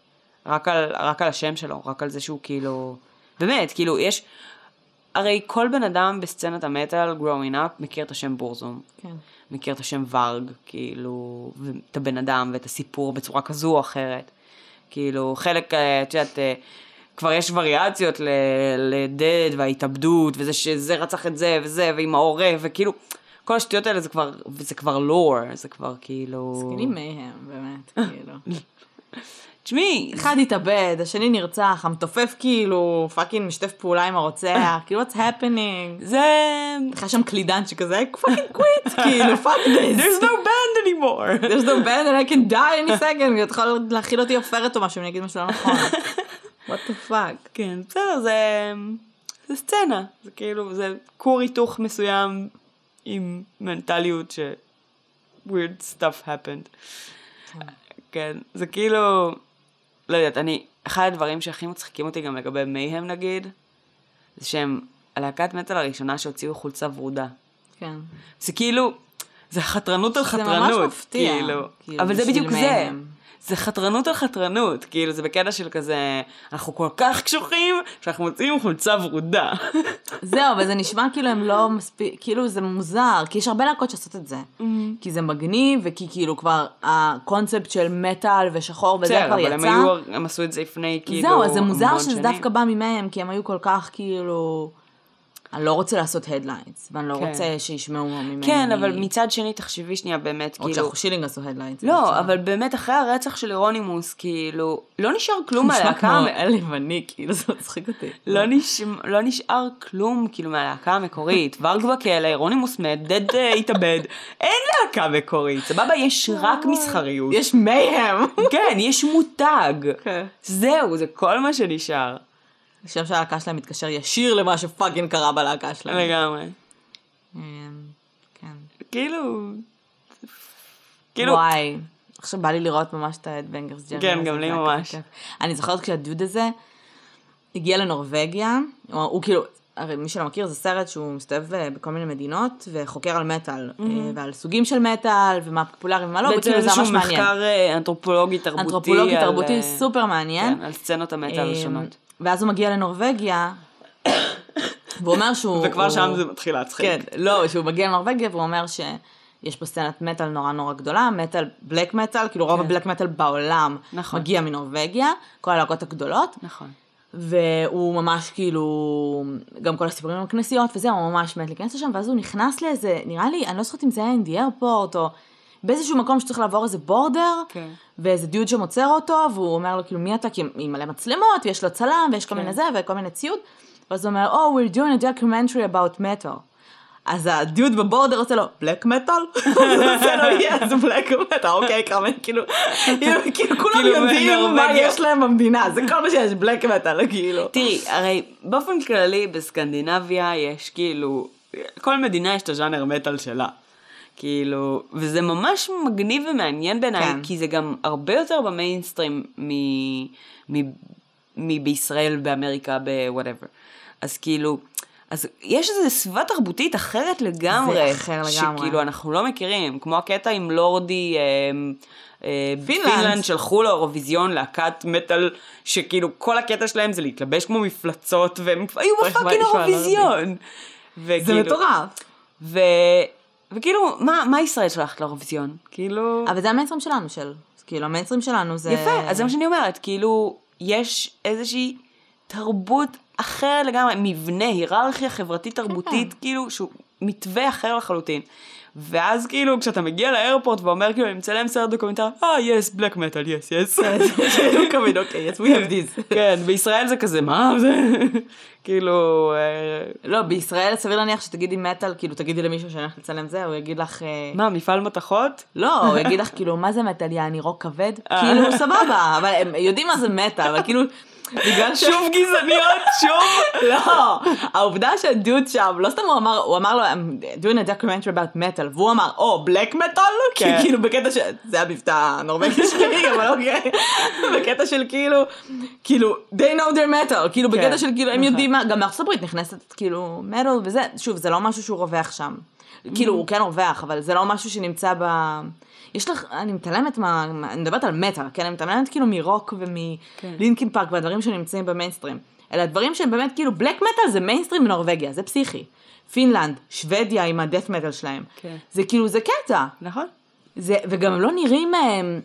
Speaker 1: רק על, רק על השם שלו, רק על זה שהוא כאילו... באמת, כאילו, יש... הרי כל בן אדם בסצנת המטאל, growing up, מכיר את השם בורזום.
Speaker 2: כן.
Speaker 1: מכיר את השם ורג, כאילו, ואת הבן אדם ואת הסיפור בצורה כזו או אחרת. כאילו, חלק, אה, את יודעת, אה, כבר יש וריאציות לדד וההתאבדות, וזה שזה רצח את זה וזה, ועם העורף, וכאילו, כל השטויות האלה זה כבר, זה כבר לור, זה כבר כאילו...
Speaker 2: זקנים מהם, באמת, כאילו.
Speaker 1: תשמעי,
Speaker 2: אחד התאבד, השני נרצח, המתופף כאילו fucking משתף פעולה עם הרוצח, כאילו what's happening.
Speaker 1: זה...
Speaker 2: היה שם קלידן שכזה, fucking quit, כאילו fuck this.
Speaker 1: There's no band anymore.
Speaker 2: There's no band and I can die any second, ואתה יכול להאכיל אותי עופרת או משהו, אני אגיד משהו לא נכון. what the fuck.
Speaker 1: כן, בסדר, זה... זה סצנה. זה כאילו, זה כור היתוך מסוים עם מנטליות ש... weird stuff happened. כן, זה כאילו, לא יודעת, אני, אחד הדברים שהכי מצחיקים אותי גם לגבי מייהם נגיד, זה שהם הלהקת מטאל הראשונה שהוציאו חולצה ורודה.
Speaker 2: כן.
Speaker 1: זה כאילו, זה חתרנות על
Speaker 2: זה
Speaker 1: חתרנות.
Speaker 2: ממש מפתיע,
Speaker 1: כאילו.
Speaker 2: כאילו,
Speaker 1: אבל זה בדיוק זה. זה חתרנות על חתרנות, כאילו זה בקטע של כזה, אנחנו כל כך קשוחים, שאנחנו מוציאים חולצה ורודה.
Speaker 2: זהו, אבל זה נשמע כאילו הם לא מספיק, כאילו זה מוזר, כי יש הרבה להקות שעושות את זה. כי זה מגניב, וכי כאילו כבר הקונספט של מטאל ושחור וזה
Speaker 1: בסדר,
Speaker 2: כבר
Speaker 1: אבל
Speaker 2: יצא.
Speaker 1: הם היו, הם עשו את זה לפני כאילו
Speaker 2: זהו, אז זה מוזר שזה. דווקא בא ממייהם, כי הם היו כל כך כאילו... אני לא רוצה לעשות headlines, ואני לא
Speaker 1: כן.
Speaker 2: רוצה שישמעו ממני.
Speaker 1: כן, אבל מצד שני, תחשבי שנייה, באמת,
Speaker 2: עוד
Speaker 1: כאילו...
Speaker 2: שאנחנו שילינג עשו headlines.
Speaker 1: לא, אבל באמת, אחרי הרצח של יורונימוס, כאילו, לא נשאר כלום
Speaker 2: נשמע
Speaker 1: מהלהקה...
Speaker 2: כמו
Speaker 1: המ-
Speaker 2: אל לבני, כאילו זה מצחיק אותי.
Speaker 1: לא, נש... לא נשאר כלום כאילו מהלהקה המקורית. ורג בכלא, יורונימוס מת, דד אה, התאבד. אין להקה מקורית, סבבה? יש רק מסחריות.
Speaker 2: יש מייהם.
Speaker 1: כן, יש מותג.
Speaker 2: כן.
Speaker 1: זהו, זה כל מה שנשאר.
Speaker 2: השם של הלהקה שלהם מתקשר ישיר למה ש fucking קרה בלהקה שלהם.
Speaker 1: לגמרי.
Speaker 2: אמ, כן.
Speaker 1: כאילו... כאילו...
Speaker 2: וואי, עכשיו בא לי לראות ממש את ה Headbangers
Speaker 1: Journey.
Speaker 2: כן,
Speaker 1: גם לי ממש.
Speaker 2: אני זוכרת כשהדוד הזה הגיע לנורבגיה, הוא, הוא כאילו, הרי מי שלא מכיר זה סרט שהוא מסתובב אה, בכל מיני מדינות וחוקר על מטאל, אה, ועל סוגים של מטאל ומה פופולרי ומה לא,
Speaker 1: בעצם
Speaker 2: וכאילו זה
Speaker 1: איזשהו
Speaker 2: ממש מעניין.
Speaker 1: מחקר אה, אנתרופולוגי תרבותי.
Speaker 2: אנתרופולוגי תרבותי סופר מעניין.
Speaker 1: כן, על סצנות המטאל
Speaker 2: אמ,
Speaker 1: השונות.
Speaker 2: ואז הוא מגיע לנורבגיה, והוא אומר שהוא...
Speaker 1: וכבר שם זה מתחיל להצחיק.
Speaker 2: כן, לא, שהוא מגיע לנורבגיה והוא אומר שיש פה סצנת מטאל נורא נורא גדולה, מטאל, בלק מטאל, כאילו רוב
Speaker 1: כן.
Speaker 2: הבלק מטאל בעולם
Speaker 1: נכון.
Speaker 2: מגיע מנורבגיה, כל הלהקות הגדולות,
Speaker 1: נכון.
Speaker 2: והוא ממש כאילו, גם כל הסיפורים עם הכנסיות וזה, הוא ממש מת להיכנס לשם, ואז הוא נכנס לאיזה, נראה לי, אני לא זוכרת אם זה היה אינדי איירפורט, או באיזשהו מקום שצריך לעבור איזה בורדר,
Speaker 1: כן.
Speaker 2: ואיזה דיוד שם עוצר אותו, והוא אומר לו כאילו מי אתה, כי עם מלא מצלמות, ויש לו צלם, ויש כל
Speaker 1: כן.
Speaker 2: מיני זה, וכל מיני ציוד, ואז הוא אומר, Oh, we're doing a documentary about metal. אז הדיוד בבורדר עושה לו, בלק מטאל? אז הוא עושה לו, yes, בלק מטאל, אוקיי, כמה, כאילו, כאילו כולם
Speaker 1: כאילו,
Speaker 2: יודעים מה. יש להם במדינה, זה כל מה שיש, בלק מטאל, כאילו.
Speaker 1: תראי, הרי באופן כללי בסקנדינביה יש כאילו, כל מדינה יש את הז'אנר מטאל שלה. כאילו, וזה ממש מגניב ומעניין בעיניי,
Speaker 2: כן.
Speaker 1: כי זה גם הרבה יותר במיינסטרים מ- מ- מבישראל, באמריקה, בוואטאבר. אז כאילו, אז יש איזו סביבה תרבותית אחרת לגמרי.
Speaker 2: זה אחר לגמרי.
Speaker 1: שכאילו אנחנו לא מכירים, כמו הקטע עם לורדי, אה, אה,
Speaker 2: פינלנד.
Speaker 1: שלחו לאירוויזיון להקת מטאל, שכאילו כל הקטע שלהם זה להתלבש כמו מפלצות, והם היו ב
Speaker 2: fucking נשמע
Speaker 1: אירוויזיון.
Speaker 2: זה מטורף.
Speaker 1: ו... וכאילו, מה, מה ישראל שולחת לאירוויזיון? כאילו...
Speaker 2: אבל זה המיינסטרים שלנו, של, כאילו, המיינסטרים שלנו זה...
Speaker 1: יפה, אז זה מה שאני אומרת, כאילו, יש איזושהי תרבות אחרת לגמרי, מבנה, היררכיה חברתית תרבותית, כאילו, שהוא מתווה אחר לחלוטין. ואז כאילו, כשאתה מגיע ל airport ואומר, כאילו, אני מצלם סרט דוקומנטרי, אה, yes, black metal, yes,
Speaker 2: yes. document, okay, we have this.
Speaker 1: כן, בישראל זה כזה, מה זה? כאילו, אה,
Speaker 2: לא, בישראל סביר להניח שתגידי מטאל, כאילו תגידי למישהו שאני הולכת לצלם זה, הוא יגיד לך... אה,
Speaker 1: מה, מפעל מתכות?
Speaker 2: לא, הוא יגיד לך כאילו, מה זה מטאל, יעני רוק כבד?
Speaker 1: אה.
Speaker 2: כאילו, סבבה, אבל הם יודעים מה זה מטאל, אבל כאילו, בגלל ש...
Speaker 1: שוב גזעניות, שוב.
Speaker 2: לא, העובדה שהדוד שם, לא סתם הוא אמר, הוא אמר לו, I'm doing a documentary about metal, והוא אמר, או, בלק מטאל?
Speaker 1: כן.
Speaker 2: כאילו בקטע ש... זה המבטא הנורבגי שלי, אבל אוקיי. בקטע של כאילו, כאילו, they know their metal, כאילו
Speaker 1: כן,
Speaker 2: בקטע של כאילו, הם
Speaker 1: נכון.
Speaker 2: יודעים מה, גם מארצות הברית נכנסת כאילו מטאל וזה, שוב, זה לא משהו שהוא רווח שם. כאילו,
Speaker 1: Mm.
Speaker 2: הוא כן רווח, אבל זה לא משהו שנמצא ב... יש לך, אני מתעלמת מה, מה- אני מדברת על מטאל, כן? אני מתעלמת כאילו מרוק
Speaker 1: כן.
Speaker 2: ומלינקין פארק והדברים שנמצאים במיינסטרים. אלא דברים שהם באמת כאילו, black metal זה מיינסטרים בנורבגיה, זה פסיכי. פינלנד, שוודיה עם ה death metal שלהם.
Speaker 1: כן.
Speaker 2: זה כאילו, זה קטע.
Speaker 1: נכון.
Speaker 2: זה, וגם הם לא נראים, הם,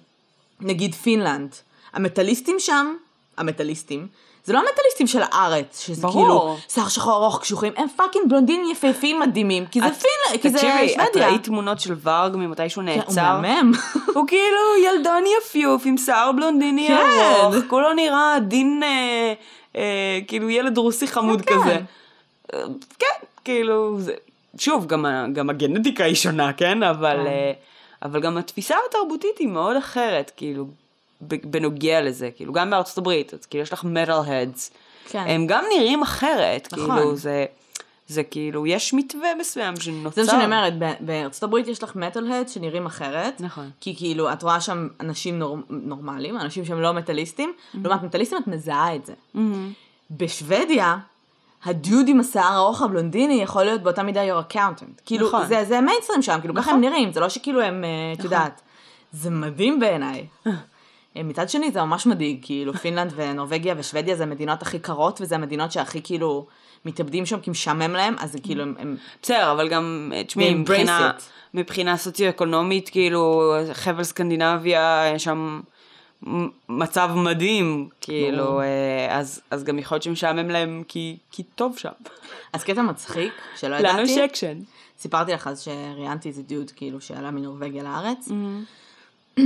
Speaker 2: נגיד פינלנד. המטאליסטים שם, המטאליסטים, זה לא המטאליסטים של הארץ, שזה
Speaker 1: ברור.
Speaker 2: כאילו שיער שחור ארוך קשוחים, הם fucking בלונדינים יפהפים מדהימים, כי זה
Speaker 1: את-
Speaker 2: פינלנד, כי זה
Speaker 1: תקשיבי, את
Speaker 2: שוודיה.
Speaker 1: ראית תמונות של ורג ממתי שהוא
Speaker 2: כן, הוא
Speaker 1: נעצר?
Speaker 2: מהמם.
Speaker 1: הוא כאילו ילדון יפיוף עם שיער בלונדיני
Speaker 2: כן.
Speaker 1: ארוך, כולו נראה עדין, אה, אה, כאילו ילד רוסי חמוד
Speaker 2: כן,
Speaker 1: כזה.
Speaker 2: כן.
Speaker 1: אה, כן, כאילו, זה, שוב, גם, גם הגנטיקה היא שונה, כן? אבל,
Speaker 2: כן.
Speaker 1: אה, אבל גם התפיסה התרבותית היא מאוד אחרת, כאילו, בנוגע לזה, כאילו, גם בארצות הברית, אז כאילו יש לך מטאל הדס,
Speaker 2: כן.
Speaker 1: הם גם נראים אחרת,
Speaker 2: נכון.
Speaker 1: כאילו, זה, זה כאילו, יש מתווה מסוים שנוצר.
Speaker 2: זה מה שאני אומרת, בארצות הברית יש לך metalhead שנראים אחרת.
Speaker 1: נכון.
Speaker 2: כי כאילו, את רואה שם אנשים נור... נורמליים, אנשים שהם לא מטאליסטים, לעומת מטאליסטים את מזהה את זה. בשוודיה, הדוד עם השיער הארוך הבלונדיני יכול להיות באותה מידה your accountant. כאילו,
Speaker 1: נכון.
Speaker 2: זה, זה מיינסטרים שם, כאילו, ככה
Speaker 1: נכון.
Speaker 2: הם נראים, זה לא שכאילו הם, אה, את יודעת. זה מדהים בעיניי. אה, מצד שני זה ממש מדאיג, כאילו פינלנד ונורבגיה ושוודיה זה המדינות הכי קרות, וזה המדינות שהכי כאילו מתאבדים שם כי משעמם להם, אז זה כאילו הם,
Speaker 1: בסדר, אבל גם, אה, תשמעי, מבחינה. מבחינה סוציו-אקונומית, כאילו, חבל סקנדינביה, שם מצב מדהים, כאילו, אה, אז, אז גם יכול להיות שמשעמם להם כי, כי טוב שם.
Speaker 2: אז קטע מצחיק, שלא ידעתי.
Speaker 1: לנו יש אקשן.
Speaker 2: סיפרתי לך אז שראיינתי איזה דיוד כאילו שעלה מנורבגיה לארץ,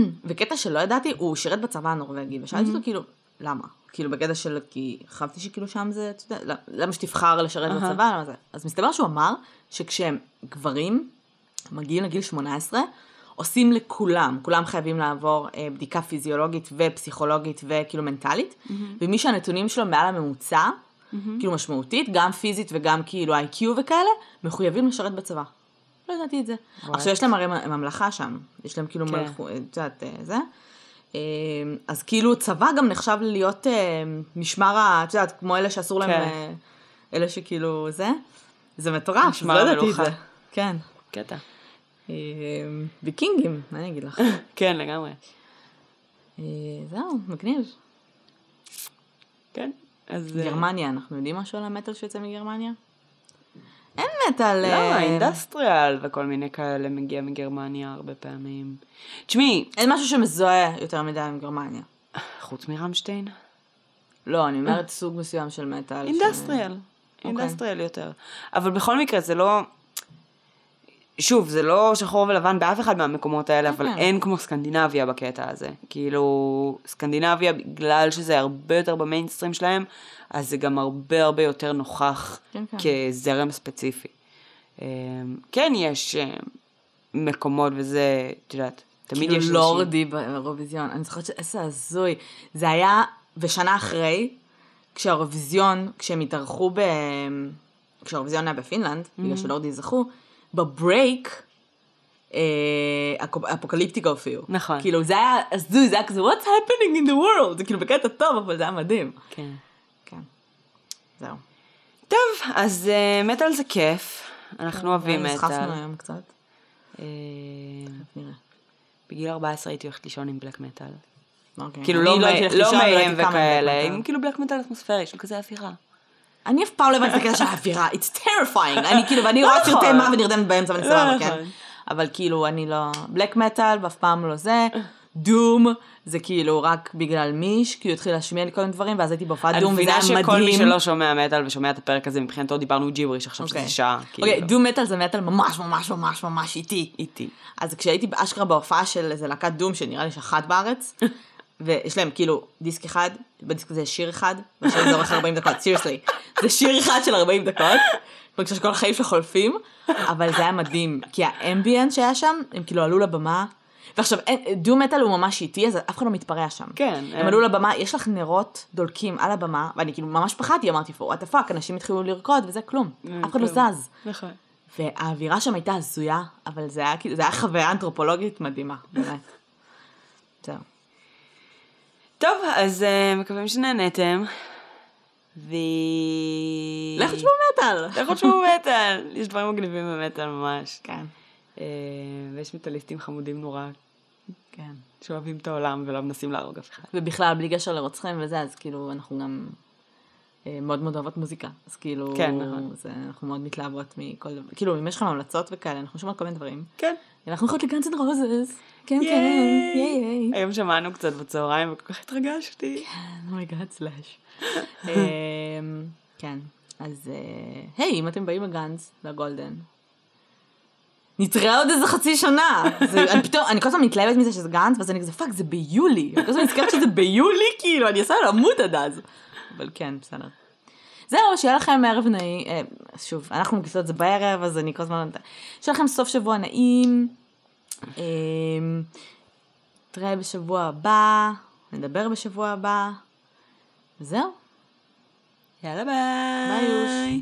Speaker 2: וקטע שלא ידעתי, הוא שירת בצבא הנורבגי, ושאלתי אותו כאילו, למה? כאילו בקטע של, כי חשבתי שכאילו שם זה, אתה יודע, למה שתבחר לשרת
Speaker 1: אהה.
Speaker 2: בצבא, למה זה? אז מסתבר שהוא אמר שכשהם גברים מגיעים לגיל 18, עושים לכולם, כולם חייבים לעבור אה, בדיקה פיזיולוגית ופסיכולוגית וכאילו מנטלית, ומי שהנתונים שלו מעל הממוצע, כאילו משמעותית, גם פיזית וגם כאילו איי-קיו וכאלה, מחויבים לשרת בצבא. לא ידעתי את זה.
Speaker 1: וואט.
Speaker 2: עכשיו יש להם הרי ממלכה שם, יש להם כאילו
Speaker 1: כן.
Speaker 2: מלכות, את יודעת, אה, זה. אה, אז כאילו צבא גם נחשב להיות אה, משמר ה... את יודעת, כמו אלה שאסור להם,
Speaker 1: כן.
Speaker 2: אה, אלה שכאילו זה. זה מטורף, לא ידעתי את. זה. כן.
Speaker 1: קטע.
Speaker 2: אה, ויקינגים, מה אני אגיד לך?
Speaker 1: כן, לגמרי.
Speaker 2: אה, זהו, מגניב.
Speaker 1: כן. אז... אה,
Speaker 2: גרמניה, אנחנו יודעים משהו על המטאל שיוצא מגרמניה? אין מטאל...
Speaker 1: לא,
Speaker 2: אה,
Speaker 1: industrial וכל מיני כאלה מגיע מגרמניה הרבה פעמים. תשמעי,
Speaker 2: אין משהו שמזוהה יותר מדי עם גרמניה.
Speaker 1: חוץ מרמשטיין,
Speaker 2: לא, אני אומרת סוג מסוים של מטאל.
Speaker 1: industrial.
Speaker 2: אוקיי.
Speaker 1: industrial יותר. אבל בכל מקרה זה לא... שוב, זה לא שחור ולבן באף אחד מהמקומות האלה, אבל
Speaker 2: כן.
Speaker 1: אין כמו סקנדינביה בקטע הזה. כאילו, סקנדינביה, בגלל שזה הרבה יותר במיינסטרים שלהם, אז זה גם הרבה הרבה יותר נוכח
Speaker 2: כן.
Speaker 1: כזרם ספציפי. אמ, כן, יש אמ, מקומות וזה, את יודעת, תמיד
Speaker 2: כאילו
Speaker 1: יש
Speaker 2: לורדי באירוויזיון. אני זוכרת שאיזה הזוי. זה היה, ושנה אחרי, כשהאירוויזיון, כשהם התארחו ב... כשהאירוויזיון היה בפינלנד, בגלל שלורדי זכו, ב break, אה, אפוק- אפוקליפטיקה הופיעו.
Speaker 1: נכון.
Speaker 2: כאילו זה היה הזוי, זה היה כזה, what's happening in the world? זה כאילו בקטע טוב, אבל זה היה מדהים.
Speaker 1: כן.
Speaker 2: כן. זהו.
Speaker 1: טוב, אז uh, מטאל זה כיף, אנחנו אוהבים
Speaker 2: נסחפנו
Speaker 1: מטאל.
Speaker 2: היום קצת.
Speaker 1: אה. בגיל 14 הייתי הולכת לישון עם בלק מטאל.
Speaker 2: אוקיי.
Speaker 1: כאילו
Speaker 2: אני
Speaker 1: לא לא
Speaker 2: אבל
Speaker 1: מהם וכאלה,
Speaker 2: מטאל.
Speaker 1: כאילו בלק מטאל אטמוספרי, של כזה אווירה.
Speaker 2: אני אף פעם לא הבנתי את הקטע של האווירה, it's terrifying, אני כאילו, ואני רואה
Speaker 1: נכון.
Speaker 2: סרטי מוות נרדמת באמצע ואני סבבה,
Speaker 1: לא
Speaker 2: כן?
Speaker 1: נכון.
Speaker 2: אבל כאילו, אני לא, בלק מטאל ואף פעם לא זה, דום, זה כאילו רק בגלל מיש, כי הוא התחיל להשמיע לי כל מיני דברים, ואז הייתי בהופעת
Speaker 1: אני
Speaker 2: דום, וזה
Speaker 1: מבינה
Speaker 2: היה
Speaker 1: שכל מי
Speaker 2: מדהים.
Speaker 1: שלא שומע מטאל ושומע את הפרק הזה, מבחינתו דיברנו ג'יבריש עכשיו שזה
Speaker 2: אוקיי.
Speaker 1: שעה.
Speaker 2: אוקיי,
Speaker 1: כאילו.
Speaker 2: דום מטאל זה מטאל ממש ממש ממש ממש איטי.
Speaker 1: איטי.
Speaker 2: אז כשהייתי אשכרה בהופעה של איזה להקת דום, שנראה לי שאחת בארץ, ויש להם כאילו דיסק אחד, בדיסק הזה יש שיר אחד, והשיר הזה אורך 40 דקות, סיריוסלי. זה שיר אחד של 40 דקות, בגלל שכל החיים שלו חולפים, אבל זה היה מדהים, כי האמביאנט שהיה שם, הם כאילו עלו לבמה, ועכשיו, דום מטאל הוא ממש איטי, אז אף אחד לא מתפרע שם.
Speaker 1: כן,
Speaker 2: הם
Speaker 1: אין.
Speaker 2: עלו לבמה, יש לך נרות דולקים על הבמה, ואני כאילו ממש פחדתי, אמרתי, what the fuck, אנשים התחילו לרקוד, וזה כלום. אף אחד לא. זז.
Speaker 1: נכון.
Speaker 2: והאווירה שם הייתה הזויה, אבל זה זה היה חוויה אנתרופולוגית מדהימה, באמת. זהו.
Speaker 1: טוב, אז אה, מקווים שנהנתם. ו...
Speaker 2: לכו תשמעו מטאל.
Speaker 1: לכו תשמעו מטאל. יש דברים מגניבים במטאל ממש.
Speaker 2: כן,
Speaker 1: אה, ויש מטאליסטים חמודים נורא,
Speaker 2: כן.
Speaker 1: שאוהבים את העולם ולא מנסים להרוג אף אחד.
Speaker 2: ובכלל, בלי קשר לרוצחים וזה, אז כאילו, אנחנו גם אה, מאוד מאוד אוהבות מוזיקה. אז כאילו,
Speaker 1: כן, נכון.
Speaker 2: זה, אנחנו מאוד מתלהבות מכל דבר. כאילו, אם יש לכם המלצות וכאלה, אנחנו שומעות כל מיני דברים.
Speaker 1: כן.
Speaker 2: אנחנו הולכות לגאנס אנד רוזס. כן. כן, ייי ייי.
Speaker 1: היום שמענו קצת בצהריים וכל כך התרגשתי.
Speaker 2: oh my god סלאש. אמ, כן, אז אה, היי, אם אתם באים לגאנס, לגולדן, נתראה עוד איזה חצי שנה. זה- אני פתאום, אני כל הזמן מתלהבת מזה שזה גאנס, ואז אני כזה, fuck, זה ביולי. אני כל הזמן נזכרת שזה ביולי, כאילו, אני עושה למות עד אז. אבל כן, בסדר. זהו, שיהיה לכם ערב נעים, אה, שוב, אנחנו מגישות את זה בערב, אז אני כל הזמן... שיהיה לכם סוף שבוע נעים. אמ, נתראה בשבוע הבא, נדבר בשבוע הבא. וזהו.
Speaker 1: יאללה ביי.
Speaker 2: ביי.